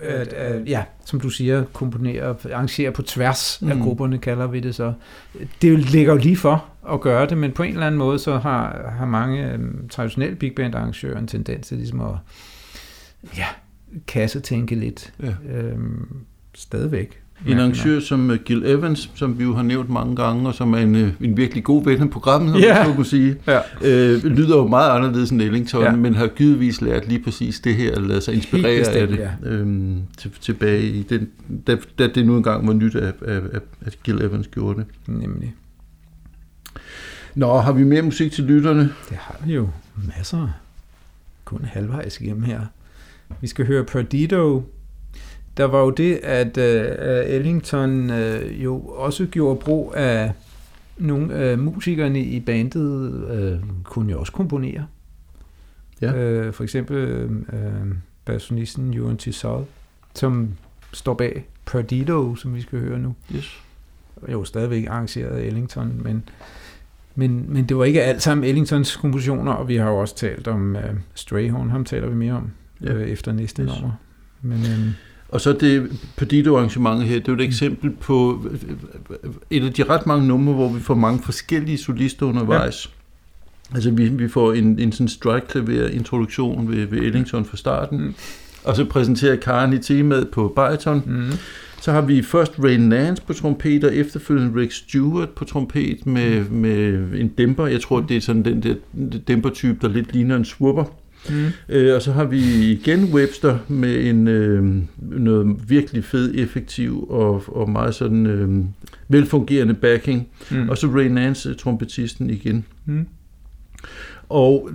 at, at ja, som du siger, komponere, arrangere på tværs mm. af grupperne, kalder vi det så. Det ligger jo lige for at gøre det, men på en eller anden måde, så har, har mange øh, traditionelle big band arrangører en tendens til ligesom at ja, kassetænke lidt. Ja. Øhm, stadigvæk. En arrangør som uh, Gil Evans, som vi jo har nævnt mange gange, og som er en, uh, en virkelig god ven af programmet, yeah. man må sige, ja. øh, lyder jo meget anderledes end Ellington, ja. men har givetvis lært lige præcis det her, at lade sig inspirere bestemt, af det ja. øhm, til, tilbage i den, da, da det nu engang var nyt, at, at, at Gil Evans gjorde det. Nemlig. Nå, har vi mere musik til lytterne? Det har vi jo masser. Kun halvvejs igennem her. Vi skal høre Perdido der var jo det, at uh, Ellington uh, jo også gjorde brug af nogle af uh, musikerne i bandet, uh, kunne jo også komponere. Ja. Uh, for eksempel uh, bassonisten Johan Tissol, som står bag Perdido, som vi skal høre nu. Yes. Jo, stadigvæk arrangeret af Ellington, men, men, men det var ikke alt sammen Ellingtons kompositioner, og vi har jo også talt om uh, Strayhorn, ham taler vi mere om ja. uh, efter næste yes. nummer. Men, um, og så det Perdido-arrangement her, det er jo et eksempel på et af de ret mange numre, hvor vi får mange forskellige solister undervejs. Ja. Altså vi, vi får en, en sådan strike introduktion ved, ved Ellington fra starten, mm. og så præsenterer Karen i temaet på bariton. Mm. Så har vi først Ray Nance på trompet, og efterfølgende Rick Stewart på trompet med, mm. med en dæmper. Jeg tror, det er sådan den der dæmpertype, der lidt ligner en swooper. Mm. Øh, og så har vi igen Webster med en øh, noget virkelig fed, effektiv og, og meget sådan øh, velfungerende backing. Mm. Og så Ray Nance, trompetisten igen. Mm. Og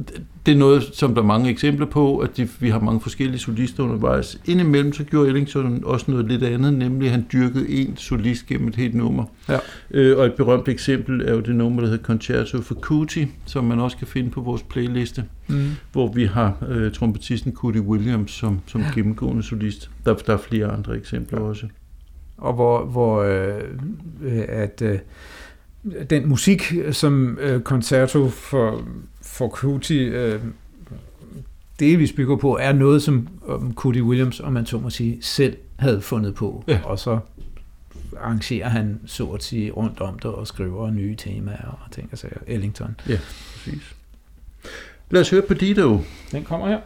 det er noget, som der er mange eksempler på, at de, vi har mange forskellige solister undervejs. Indimellem så gjorde Ellington også noget lidt andet, nemlig han dyrkede en solist gennem et helt nummer. Ja. Øh, og et berømt eksempel er jo det nummer, der hedder Concerto for Cootie, som man også kan finde på vores playliste, mm. hvor vi har øh, trompetisten Cootie Williams som, som ja. gennemgående solist. Der, der er flere andre eksempler ja. også. Og hvor, hvor øh, at øh, den musik, som øh, Concerto for for Cootie øh, delvis bygger på, er noget, som um, Williams, om man så må sige, selv havde fundet på. Ja. Og så arrangerer han så at sige rundt om det og skriver nye temaer og ting og sager. Ellington. Ja, præcis. Lad os høre på Dido. Den kommer her.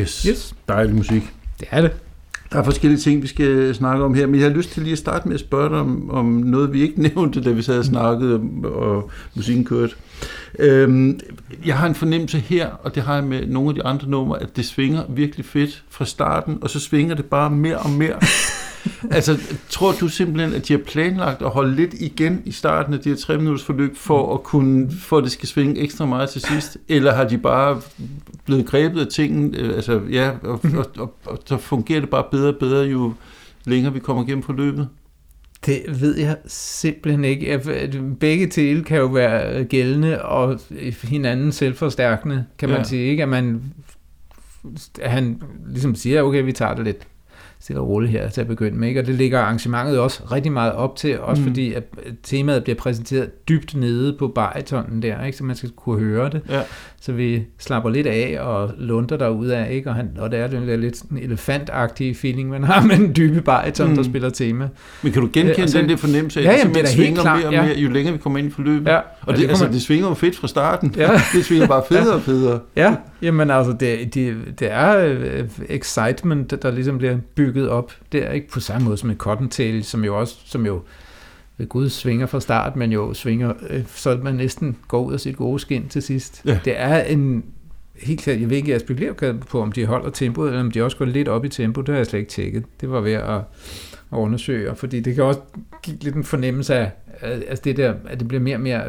Yes. Yes. Dejlig musik. Det er det. Der er forskellige ting, vi skal snakke om her, men jeg har lyst til lige at starte med at spørge dig om, om noget, vi ikke nævnte, da vi sad og snakkede, og musikken kørte. Øhm, jeg har en fornemmelse her, og det har jeg med nogle af de andre numre, at det svinger virkelig fedt fra starten, og så svinger det bare mere og mere. Altså, tror du simpelthen, at de har planlagt at holde lidt igen i starten af de her tre minutters forløb, for at kunne, for at det skal svinge ekstra meget til sidst? Eller har de bare blevet grebet af tingene, øh, altså, ja, og, og, og, og så fungerer det bare bedre og bedre, jo længere vi kommer igennem forløbet? Det ved jeg simpelthen ikke. Begge til kan jo være gældende og hinanden selvforstærkende, kan man Ja. sige. Ikke? At man at han ligesom siger, okay, vi tager det lidt stille og roligt her til at begynde med. Ikke? Og det ligger arrangementet også rigtig meget op til, også Mm. fordi at temaet bliver præsenteret dybt nede på baritonen der, ikke? så man skal kunne høre det. Ja. Så vi slapper lidt af og lunder derud af, ikke? Og, han, og det er den der lidt elefantagtige feeling, man har med den dybe bariton, Mm. der spiller tema. Men kan du genkende Øh, altså- den der fornemmelse af, Ja, at det jamen, det er svinger klart, mere og ja. mere, jo længere vi kommer ind i forløbet? Ja, Og det, det altså, kommer- det svinger jo fedt fra starten. Ja. det svinger bare federe og federe. Ja, jamen altså, det, det, det er øh, excitement, der ligesom bliver bygget op. Det er ikke på samme måde som et cottontail, som jo også, som jo Gud svinger fra start, men jo svinger, øh, så man næsten går ud af sit gode skin til sidst. Ja. Det er en, helt klart, jeg ved ikke, jeg spekulerer på, om de holder tempoet, eller om de også går lidt op i tempo, det har jeg slet ikke tjekket. Det var ved at, at undersøge, fordi det kan også give lidt en fornemmelse af, at- altså det der, at det bliver mere og mere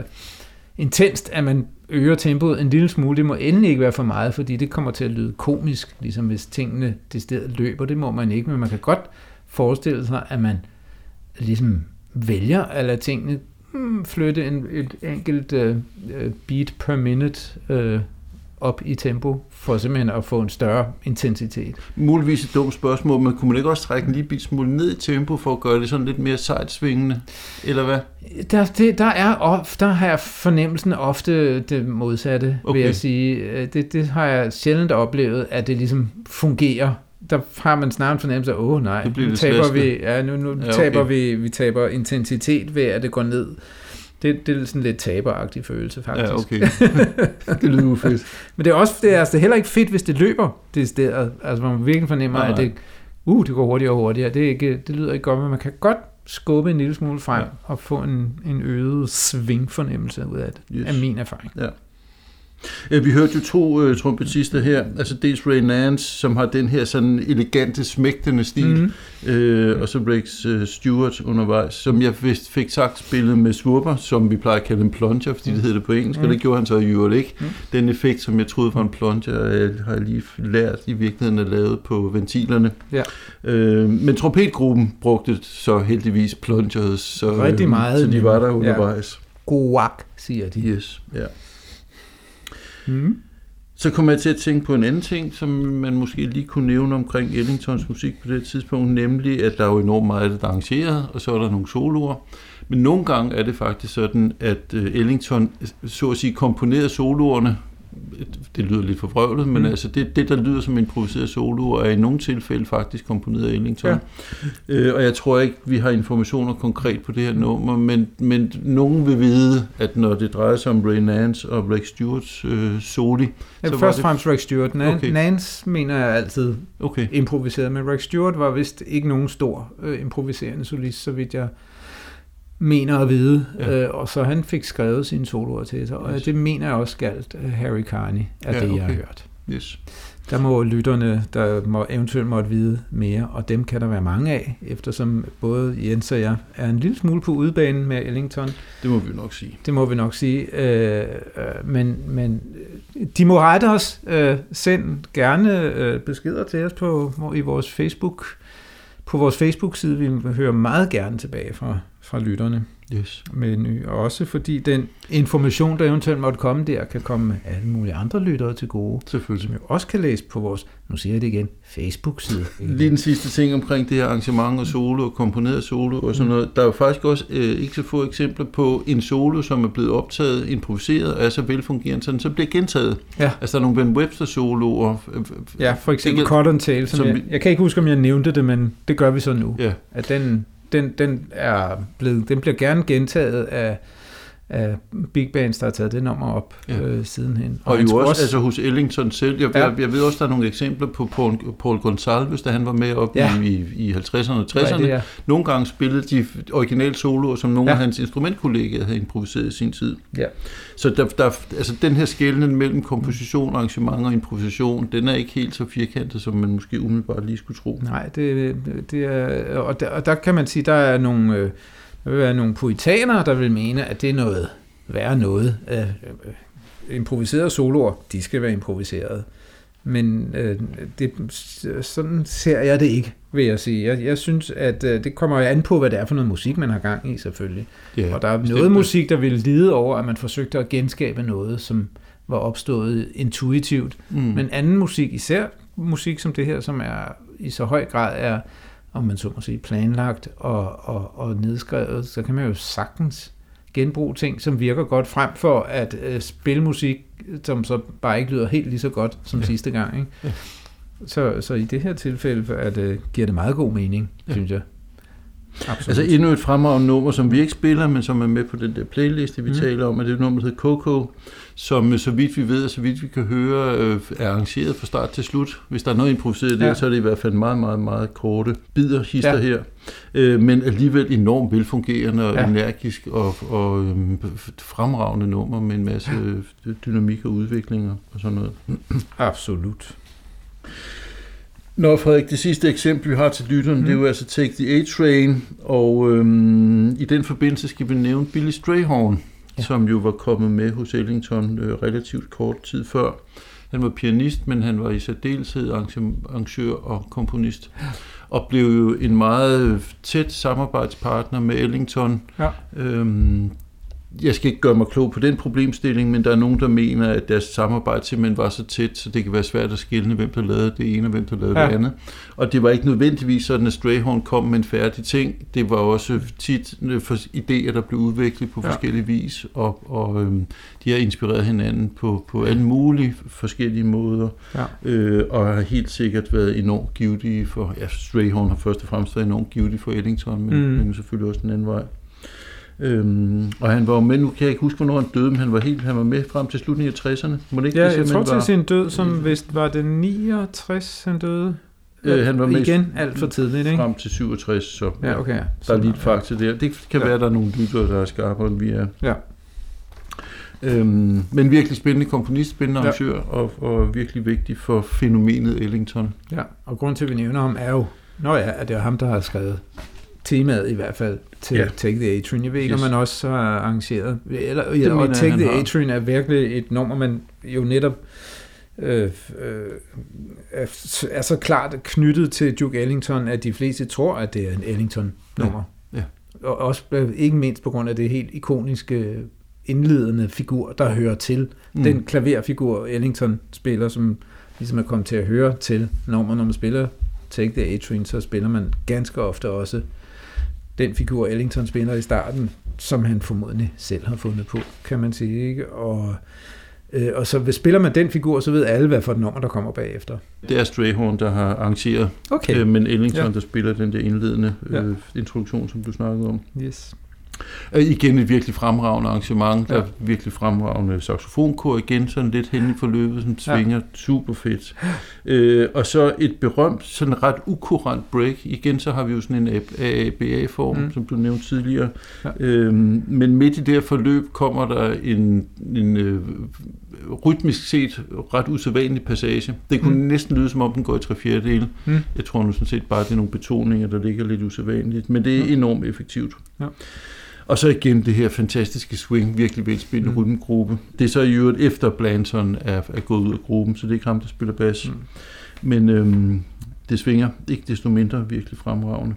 intenst, at man øger tempoet en lille smule. Det må endelig ikke være for meget, fordi det kommer til at lyde komisk, ligesom hvis tingene det sted løber. Det må man ikke, men man kan godt forestille sig, at man ligesom vælger at lade tingene hmm, flytte en, et enkelt uh, beat per minute uh, op i tempo, for simpelthen at få en større intensitet. Muligvis et dumt spørgsmål, men kunne man ikke også trække en lille smule ned i tempo, for at gøre det sådan lidt mere sejt svingende? Eller hvad? Der, det, der er of, der har jeg fornemmelsen ofte det modsatte, okay. Okay. vil jeg sige. Øh, Det, det har jeg sjældent oplevet, at det ligesom fungerer. Der har man snart en fornemmelse af, åh oh, nej, nu taber vi, ja, nu, nu Ja, ja, okay. taber vi, vi taber intensitet ved, at det går ned. Det, det er sådan lidt taberagtig følelse, faktisk. Ja, okay. det lyder jo fedt. Men det er også det er, altså, det er heller ikke fedt, hvis det løber det sted. Altså, man virkelig fornemmer, Nej, at det, uh, det går hurtigere og hurtigere. Det, er ikke, det lyder ikke godt, men man kan godt skubbe en lille smule frem Ja. ja. og få en, en øget svingfornemmelse ud af det, Yes. af min erfaring. Øh, Vi hørte jo to øh, trompetister her, altså dels Ray Nance, som har den her sådan elegante, smægtende stil, Mhm. øh, og så Rex øh, Stewart undervejs, som jeg vist fik sagt spillet med swurper, som vi plejer at kalde en plunger, fordi det hedder det på engelsk, mm. og Mm. det gjorde han så i øvrigt ikke. Mm. Den effekt, som jeg troede var en plunger, øh, har jeg lige lært i virkeligheden at lave på ventilerne. Ja. Øh, men trompetgruppen brugte så heldigvis plungers, så, Rigtig meget så de var der Ja. undervejs. Guak, siger de. Yes, ja. Mm. Så kommer jeg til at tænke på en anden ting, som man måske lige kunne nævne omkring Ellingtons musik på det tidspunkt, nemlig at der er jo enormt meget af det, der er arrangeret, og så er der nogle soloer. Men nogle gange er det faktisk sådan, at øh, Ellington så at sige komponerede soloerne. Det lyder lidt forvrøvlet, men Mm. altså det, det, der lyder som improviseret soloer, er i nogle tilfælde faktisk komponeret af Ellington. Ja. Øh, og jeg tror ikke, vi har informationer konkret på det her nummer, men, men nogen vil vide, at når det drejer sig om Ray Nance og Rex Stewarts øh, soli, Ja, Så var først og fremmest Rex Stewart. Nan- Okay. Nance mener jeg altid okay, improviseret, men Rex Stewart var vist ikke nogen stor øh, improviserende solist, så vidt jeg mener at vide. Ja. Øh, og så han fik skrevet sine soloer til sig, og Yes. det mener jeg også galt uh, Harry Carney, af Ja, det, jeg har okay. hørt. yes. Der må lytterne, der må eventuelt måtte vide mere, og dem kan der være mange af, eftersom både Jens og jeg er en lille smule på udebanen med Ellington. Det må vi nok sige. Det må vi nok sige. Øh, øh, men, men øh, de må rette os. Øh, send gerne øh, beskeder til os på, i vores Facebook, på vores Facebook-side. Vi hører meget gerne tilbage fra, fra lytterne Yes. med ny. Og også fordi den information, der eventuelt måtte komme der, kan komme alle mulige andre lyttere til gode, Selvfølgelig. som jo også kan læse på vores, nu siger jeg det igen, Facebook-side. Lige den sidste ting omkring det her arrangement og solo og komponeret solo og sådan noget. Der er jo faktisk også øh, ikke så få eksempler på en solo, som er blevet optaget, improviseret og er så velfungerende, sådan så bliver gentaget. Ja. Altså der er nogle Ben Webster soloer. øh, Ja, for eksempel Cotton Tail, som, som jeg, jeg kan ikke huske, om jeg nævnte det, men det gør vi så nu. Ja, at den, den, den, er blevet, den bliver gerne gentaget af, af big bands, der har taget det nummer op Ja. øh, sidenhen. Og, han jo skulle også, altså hos Ellington selv. Jeg, Ja. jeg, jeg ved også, der er nogle eksempler på Paul, Paul Gonsalves, da han var med op Ja. i, i 50'erne og 60'erne. Rigtigt, ja. Nogle gange spillede de originale soloer, som nogle Ja. af hans instrumentkollegaer havde improviseret i sin tid. Ja. Så der, der, altså den her skældning mellem komposition, arrangement og improvisation, den er ikke helt så firkantet, som man måske umiddelbart lige skulle tro. Nej, det, det er, og, der, og der kan man sige, der er nogle, øh, der vil være nogle poetanere, der vil mene, at det er noget værre noget. Øh, øh, improviserede soloer, de skal være improviserede. Men øh, det, sådan ser jeg det ikke, vil jeg sige. Jeg, jeg synes, at øh, det kommer jo an på, hvad det er for noget musik, man har gang i, selvfølgelig. Ja, Og der er bestemt. noget musik, der vil lide over, at man forsøgte at genskabe noget, som var opstået intuitivt. Mm. Men anden musik, især musik som det her, som er i så høj grad er, om man så må sige, planlagt og, og, og nedskrevet, så kan man jo sagtens genbruge ting, som virker godt, frem for at øh, spille musik, som så bare ikke lyder helt lige så godt som Ja. sidste gang. Ikke? Ja. Så, så i det her tilfælde at, øh, giver det meget god mening, Ja. synes jeg. Absolut. Altså endnu et fremragende nummer, som vi ikke spiller, men som er med på den der playliste, vi Mm. taler om, og det er et nummer, der hedder Coco, som øh, så vidt vi ved, og så vidt vi kan høre, øh, er arrangeret fra start til slut. Hvis der er noget improviseret der, Ja. så er det i hvert fald meget, meget, meget korte bider, hister Ja. her, øh, men alligevel enormt velfungerende og Ja. ja. energisk og, og øh, fremragende nummer med en masse øh, dynamik og udviklinger og sådan noget. Absolut. Nå Frederik, det sidste eksempel, vi har til lytteren, mm. det er jo altså Take the A-Train, og øhm, i den forbindelse skal vi nævne Billy Strayhorn, Ja. som jo var kommet med hos Ellington øh, relativt kort tid før. Han var pianist, men han var i særdeleshed arrangør og komponist, og blev jo en meget tæt samarbejdspartner med Ellington. Ja. Øhm, jeg skal ikke gøre mig klog på den problemstilling, men der er nogen, der mener, at deres samarbejde simpelthen var så tæt, så det kan være svært at skille, hvem der lavede det ene og hvem der lavede Ja. det andet. Og det var ikke nødvendigvis sådan, at Strayhorn kom med en færdig ting. Det var også tit øh, idéer, der blev udviklet på Ja. forskellige vis, og, og øhm, de har inspireret hinanden på, på alle mulige forskellige måder, Ja. øh, og har helt sikkert været enormt givetige for, ja, Strayhorn har først og fremmest været enormt givetig for Ellington, men, mm. men selvfølgelig også den anden vej. Øhm, og han var jo med, nu kan jeg ikke huske, hvornår han døde, men han var, helt, han var med frem til slutningen af 60'erne. Må det ikke Ja, det jeg tror til var? sin død, som vist var det 69, han døde. Øh, han var med Igen alt for tidligt, ikke? frem til 67, så Ja, okay. der er lige et fakta der. Det kan Ja. ja. være, at der er nogle lyttere, der er skarpere, end vi er. Ja. Øhm, men virkelig spændende komponist, spændende Ja. arrangør, og, og virkelig vigtig for fænomenet Ellington. Ja, og grund til, at vi nævner ham, er jo, når ja, at det er ham, der har skrevet temaet i hvert fald til ja. Take the A-Train. Jeg ved ikke, Yes. om man også har arrangeret, eller, mener ja, og jeg, Take the har. A-Train er virkelig et nummer, man jo netop øh, øh, er, er så klart knyttet til Duke Ellington, at de fleste tror, at det er en Ellington-nummer. Ja, ja. Og også øh, ikke mindst på grund af det helt ikoniske indledende figur, der hører til. Mm. Den klaverfigur, Ellington spiller, som ligesom er kommet til at høre til nummer, når man spiller Take the A-Train, så spiller man ganske ofte også den figur, Ellington spiller i starten, som han formodentlig selv har fundet på, kan man sige. Ikke? Og, øh, og så hvis spiller man den figur, så ved alle, hvad for et nummer, der kommer bagefter. Det er Strayhorn, der har arrangeret, Okay. øh, men Ellington, Ja. der spiller den der indledende Ja. øh, introduktion, som du snakkede om. Yes. Øh, igen et virkelig fremragende arrangement. Der Ja. er virkelig fremragende saxofonkor igen, sådan lidt hen i forløbet, som Ja. svinger super fedt. Øh, og så et berømt, sådan ret ukurant break. Igen så har vi jo sådan en AABA-form, Mm. som du nævnte tidligere. Ja. Øhm, men midt i det her forløb kommer der en, en øh, rytmisk set ret usædvanlig passage. Det kunne mm. næsten lyde, som om den går i tre fjerdedele. Mm. Jeg tror nu sådan set bare, at det er nogle betoninger, der ligger lidt usædvanligt. Men det er Mm. enormt effektivt. Ja. Og så igen det her fantastiske swing, virkelig velspillende Mm. rytmegruppe. Det er så i øvrigt efter Blanton er, er gået ud af gruppen, så det er ikke ham, der spiller bas. Mm. Men øhm, det svinger ikke desto mindre virkelig fremragende.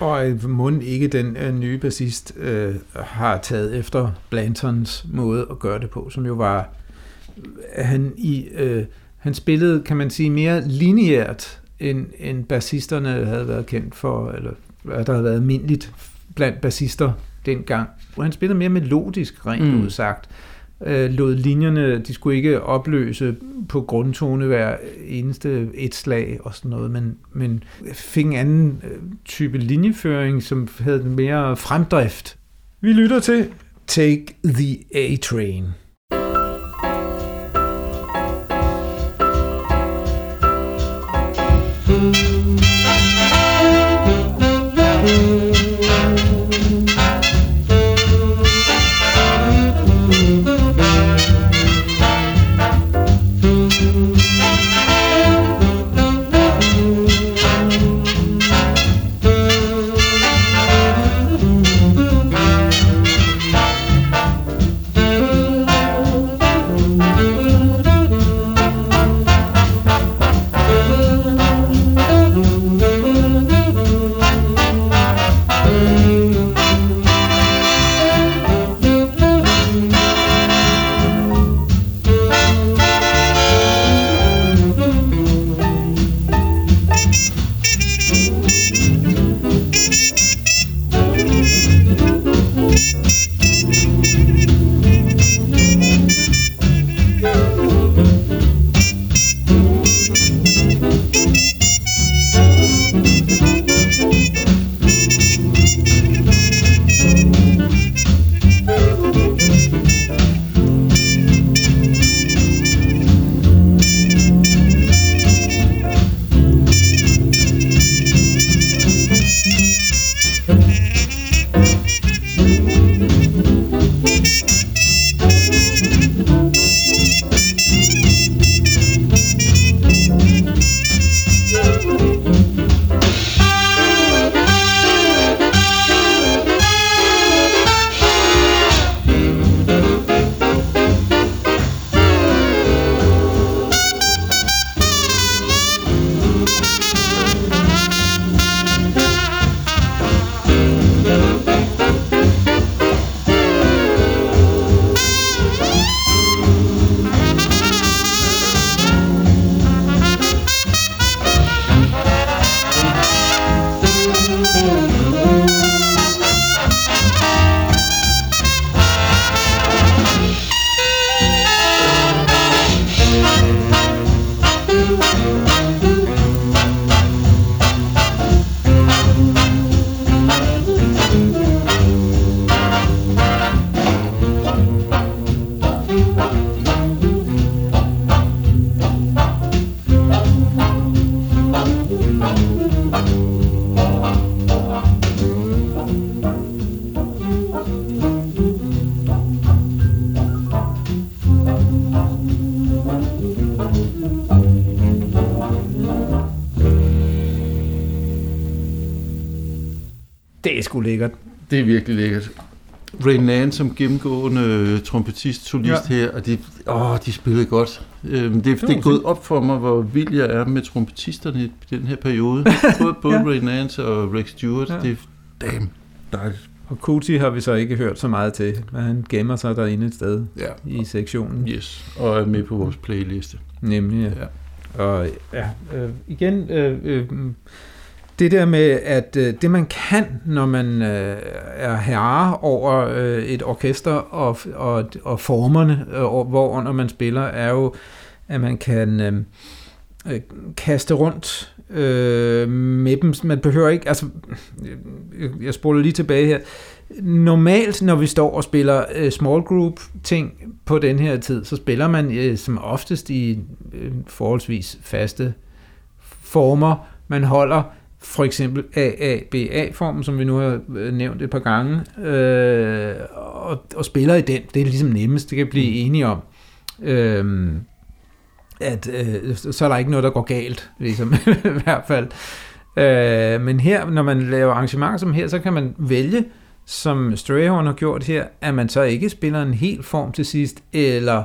Og mund ikke den øh, nye bassist øh, har taget efter Blantons måde at gøre det på, som jo var, han i øh, han spillede, kan man sige, mere lineært, end, end bassisterne havde været kendt for, eller der havde været almindeligt blandt bassister dengang. Han spillede mere melodisk, rent Mm. udsagt. Øh, lod linjerne, de skulle ikke opløse på grundtone hver eneste et slag og sådan noget, men, men fik en anden øh, type linjeføring, som havde mere fremdrift. Vi lytter til Take the A-Train. Sgu lækkert. Det er virkelig lækkert. Ray Nance som gennemgående øh, trompetist, solist ja. her, og de, åh, de spillede godt. Øhm, det, det er gået op for mig, hvor vild jeg er med trompetisterne i den her periode. Både, både ja. Ray Nance og Rex Stewart. Ja. Det er damn dejligt. Og Kuti har vi så ikke hørt så meget til, men han gemmer sig derinde et sted ja. i sektionen. Yes, og er med på vores playliste. Nemlig, ja. ja. Og ja, øh, igen, øh, øh, det der med, at øh, det man kan, når man øh, er herre over øh, et orkester og, og, og formerne, øh, hvor når man spiller, er jo, at man kan øh, øh, kaste rundt øh, med dem. Man behøver ikke, altså, øh, øh, jeg spoler lige tilbage her. Normalt, når vi står og spiller øh, small group ting på den her tid, så spiller man øh, som oftest i øh, forholdsvis faste former. Man holder for eksempel AABA-formen, som vi nu har øh, nævnt et par gange, øh, og, og spiller i den. Det er ligesom nemmest, det kan blive mm. enige om. Øh, at øh, så er der ikke noget, der går galt, ligesom, i hvert fald. Øh, men her, når man laver arrangementer som her, så kan man vælge, som Strayhorn har gjort her, at man så ikke spiller en hel form til sidst, eller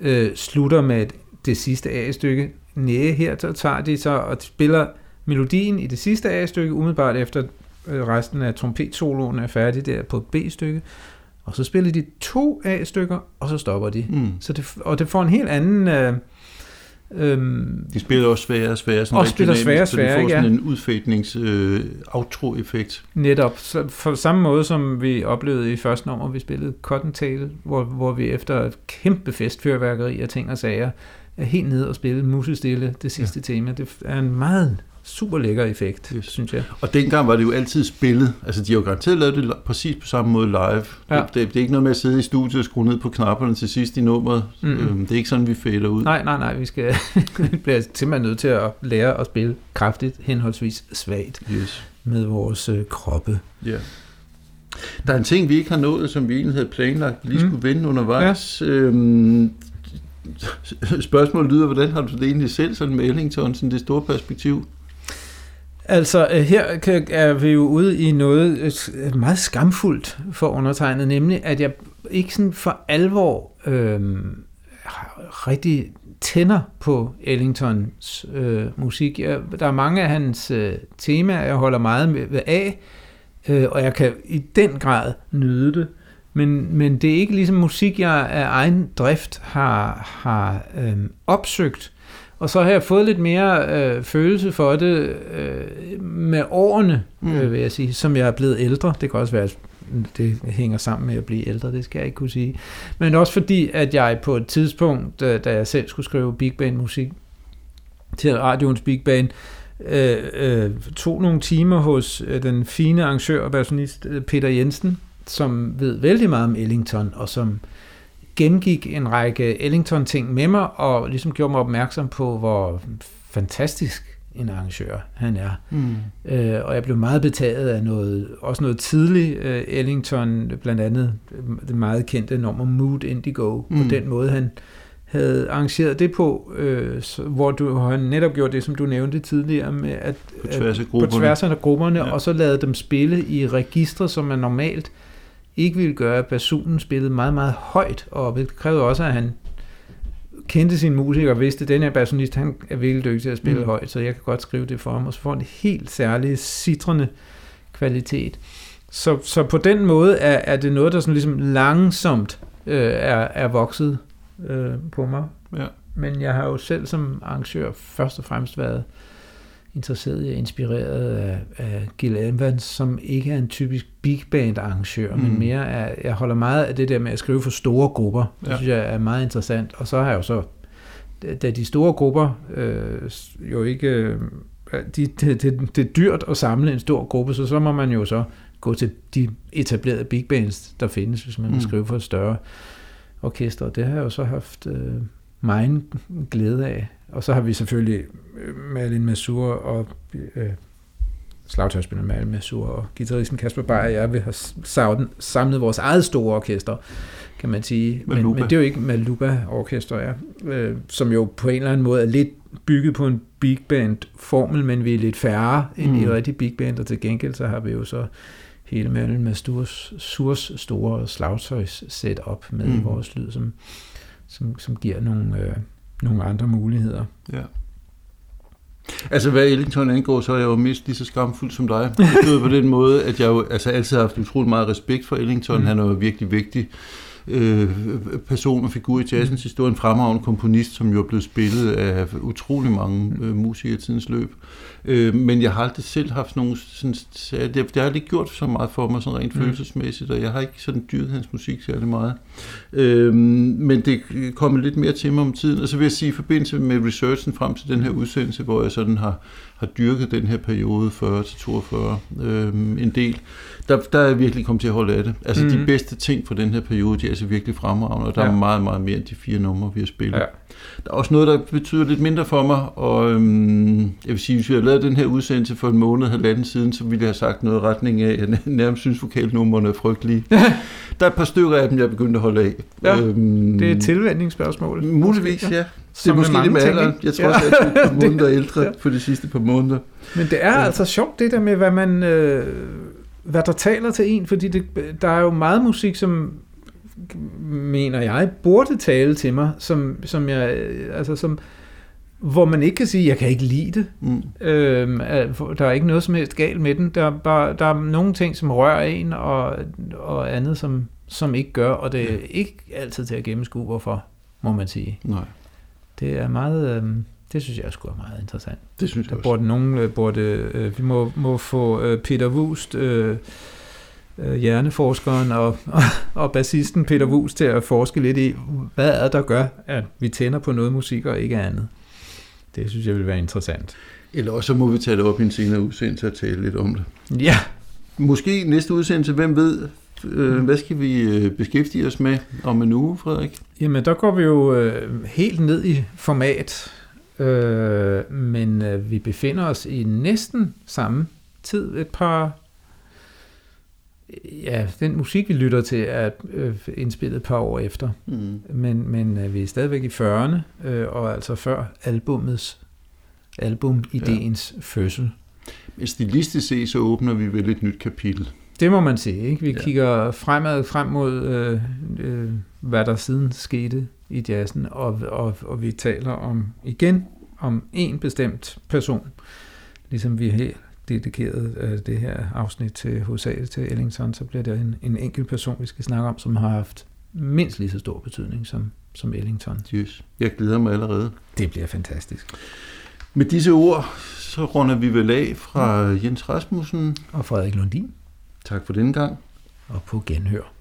øh, slutter med det sidste A-stykke. Næh, her så tager de så og spiller melodien i det sidste A-stykke, umiddelbart efter øh, resten af trompetsoloen er færdig der på B-stykke, og så spiller de to A-stykker, og så stopper de. Mm. Så det, og det får en helt anden... Øh, Øhm, de spiller også sværere og sværere, sådan og spiller sværere og sværere, så de får sådan ja. en udfætnings øh, outro-effekt. Netop, så for samme måde som vi oplevede i første nummer, vi spillede Cottontail, hvor, hvor vi efter et kæmpe festfyrværkeri af ting og sager, er helt nede og spille musestille det sidste ja. tema. Det er en meget super lækker effekt, yes. synes jeg. Og dengang var det jo altid spillet. Altså, de har jo garanteret lavet det præcis på samme måde live. Ja. Det, det, det, er ikke noget med at sidde i studiet og skrue ned på knapperne til sidst i nummeret. Mm. Øhm, det er ikke sådan, vi fader ud. Nej, nej, nej. Vi skal bliver simpelthen nødt til at lære at spille kraftigt, henholdsvis svagt yes. med vores øh, kroppe. Ja. Der er en ting, vi ikke har nået, som vi egentlig havde planlagt, vi lige mm. skulle vende undervejs. Ja. Øhm, spørgsmålet lyder, hvordan har du det egentlig selv sådan med Ellington, sådan det store perspektiv? Altså, øh, her her er vi jo ude i noget øh, øh, meget skamfuldt for undertegnet, nemlig at jeg ikke sådan for alvor øh, rigtig tænder på Ellingtons øh, musik. Jeg, der er mange af hans øh, temaer, jeg holder meget med, af, øh, og jeg kan i den grad nyde det. Men, men det er ikke ligesom musik, jeg af egen drift har, har øh, opsøgt. Og så har jeg fået lidt mere øh, følelse for det øh, med årene, mm. øh, vil jeg sige, som jeg er blevet ældre. Det kan også være, at det hænger sammen med at blive ældre, det skal jeg ikke kunne sige. Men også fordi, at jeg på et tidspunkt, da, da jeg selv skulle skrive big band musik til radioens big band, øh, øh, tog nogle timer hos øh, den fine arrangør og bassonist øh, Peter Jensen, som ved vældig meget om Ellington, og som gennemgik en række Ellington-ting med mig, og ligesom gjorde mig opmærksom på, hvor fantastisk en arrangør han er. Mm. Øh, og jeg blev meget betaget af noget, også noget tidligt øh, Ellington, blandt andet det meget kendte nummer Mood Indigo, mm. på den måde han havde arrangeret det på, øh, så, hvor du har netop gjort det, som du nævnte tidligere, med at, på tværs af grupperne, på tværs af grupperne ja. og så lavede dem spille i registre, som man normalt ikke ville gøre, at basunen spillede meget, meget højt, og det krævede også, at han kendte sin musiker og vidste, at den her bassonist, han er virkelig dygtig til at spille mm. højt, så jeg kan godt skrive det for ham, og så får han en helt særlig citrende kvalitet. Så, så på den måde er, er det noget, der sådan ligesom langsomt øh, er, er vokset øh, på mig. Ja. Men jeg har jo selv som arrangør først og fremmest været øh, interesseret i og inspireret af, af Gil Evans, som ikke er en typisk big band arrangør, mm. men mere er, jeg holder meget af det der med at skrive for store grupper. Det ja. synes jeg er meget interessant. Og så har jeg jo så, da de store grupper øh, jo ikke, øh, de, det, det, det er dyrt at samle en stor gruppe, så så må man jo så gå til de etablerede big bands, der findes, hvis man mm. vil skrive for et større orkester. Det har jeg jo så haft øh, meget glæde af. Og så har vi selvfølgelig øh, Malin Masur og øh, slagtøjspiller Malin Masur og guitaristen Kasper Beyer og jeg vil have samlet vores eget store orkester, kan man sige. Men, men det er jo ikke Maluba Orkester, ja, øh, som jo på en eller anden måde er lidt bygget på en big band formel, men vi er lidt færre end mm. i rigtig big band, og til gengæld så har vi jo så hele Malin Masurs Surs store slagtøjs setup med mm. i vores lyd, som, som, som giver nogle, øh, nogle andre muligheder. Ja. Altså hvad Ellington angår, så er jeg jo mest lige så skamfuld som dig. Det på den måde, at jeg jo altså, altid har haft utrolig meget respekt for Ellington. Mm. Han er jo virkelig vigtig øh, person og figur i jazzens historie, en fremragende komponist, som jo er blevet spillet af utrolig mange øh, musikere i tidens løb. Øh, men jeg har aldrig selv haft nogen sådan, det, det har aldrig gjort så meget for mig sådan rent mm. følelsesmæssigt, og jeg har ikke sådan dyrket hans musik særlig meget. Øh, men det kommer lidt mere til mig om tiden, og så vil jeg sige, i forbindelse med researchen frem til den her udsendelse, hvor jeg sådan har, har dyrket den her periode 40-42 øh, en del, der, der er virkelig kommet til at holde af det. Altså mm. de bedste ting fra den her periode, de er altså virkelig fremragende, og der ja. er meget, meget mere end de fire numre, vi har spillet. Ja. Der er også noget, der betyder lidt mindre for mig, og øhm, jeg vil sige, hvis vi havde lavet den her udsendelse for en måned, halvanden siden, så ville jeg have sagt noget i retning af, at jeg nærmest synes, vokalnummerne er frygtelige. der er et par stykker af dem, jeg er begyndt at holde af. Ja, øhm, det er et tilvændingsspørgsmål. Muligvis, ja. Det er måske det med alderen. Jeg tror, ja. at jeg er par måneder ældre ja. for de sidste par måneder. Men det er ja. altså sjovt, det der med, hvad man... Øh, hvad der taler til en, fordi det, der er jo meget musik, som mener jeg, burde tale til mig, som, som jeg, altså som, hvor man ikke kan sige, jeg kan ikke lide det. Mm. Øhm, der er ikke noget som helst galt med den. Der er, bare, der er nogle ting, som rører en, og, og andet, som, som ikke gør, og det er ikke altid til at gennemskue, hvorfor, må man sige. Nej. Det er meget... Øhm, det synes jeg skulle er meget interessant. Det synes jeg der burde nogen, øh, burde, øh, vi må, må få øh, Peter Wust, øh, øh, hjerneforskeren og, og, og bassisten Peter Wust til at forske lidt i, hvad er der gør, at vi tænder på noget musik og ikke andet. Det synes jeg vil være interessant. Eller også så må vi tage det op i en senere udsendelse og tale lidt om det. Ja. Måske næste udsendelse, hvem ved, øh, hvad skal vi øh, beskæftige os med om en uge, Frederik? Jamen, der går vi jo øh, helt ned i format, øh, men øh, vi befinder os i næsten samme tid. Et par... Ja, den musik, vi lytter til, er øh, indspillet et par år efter. Mm. Men, men øh, vi er stadigvæk i 40'erne, øh, og altså før albumets album-ideens ja. fødsel. Stilistisk set, så åbner vi vel et nyt kapitel. Det må man sige. Ikke? Vi Ja. kigger fremad frem mod, øh, øh, hvad der siden skete i jazzen, og, og, og vi taler om igen om en bestemt person, ligesom vi har dedikeret øh, det her afsnit til hovedsageligt til Ellington, så bliver det en, en enkelt person, vi skal snakke om, som har haft mindst lige så stor betydning som, som Ellington. Yes. Jeg glæder mig allerede. Det bliver fantastisk. Med disse ord, så runder vi vel af fra Jens Rasmussen. Og Frederik Lundin, Tak for denne gang. Og på genhør.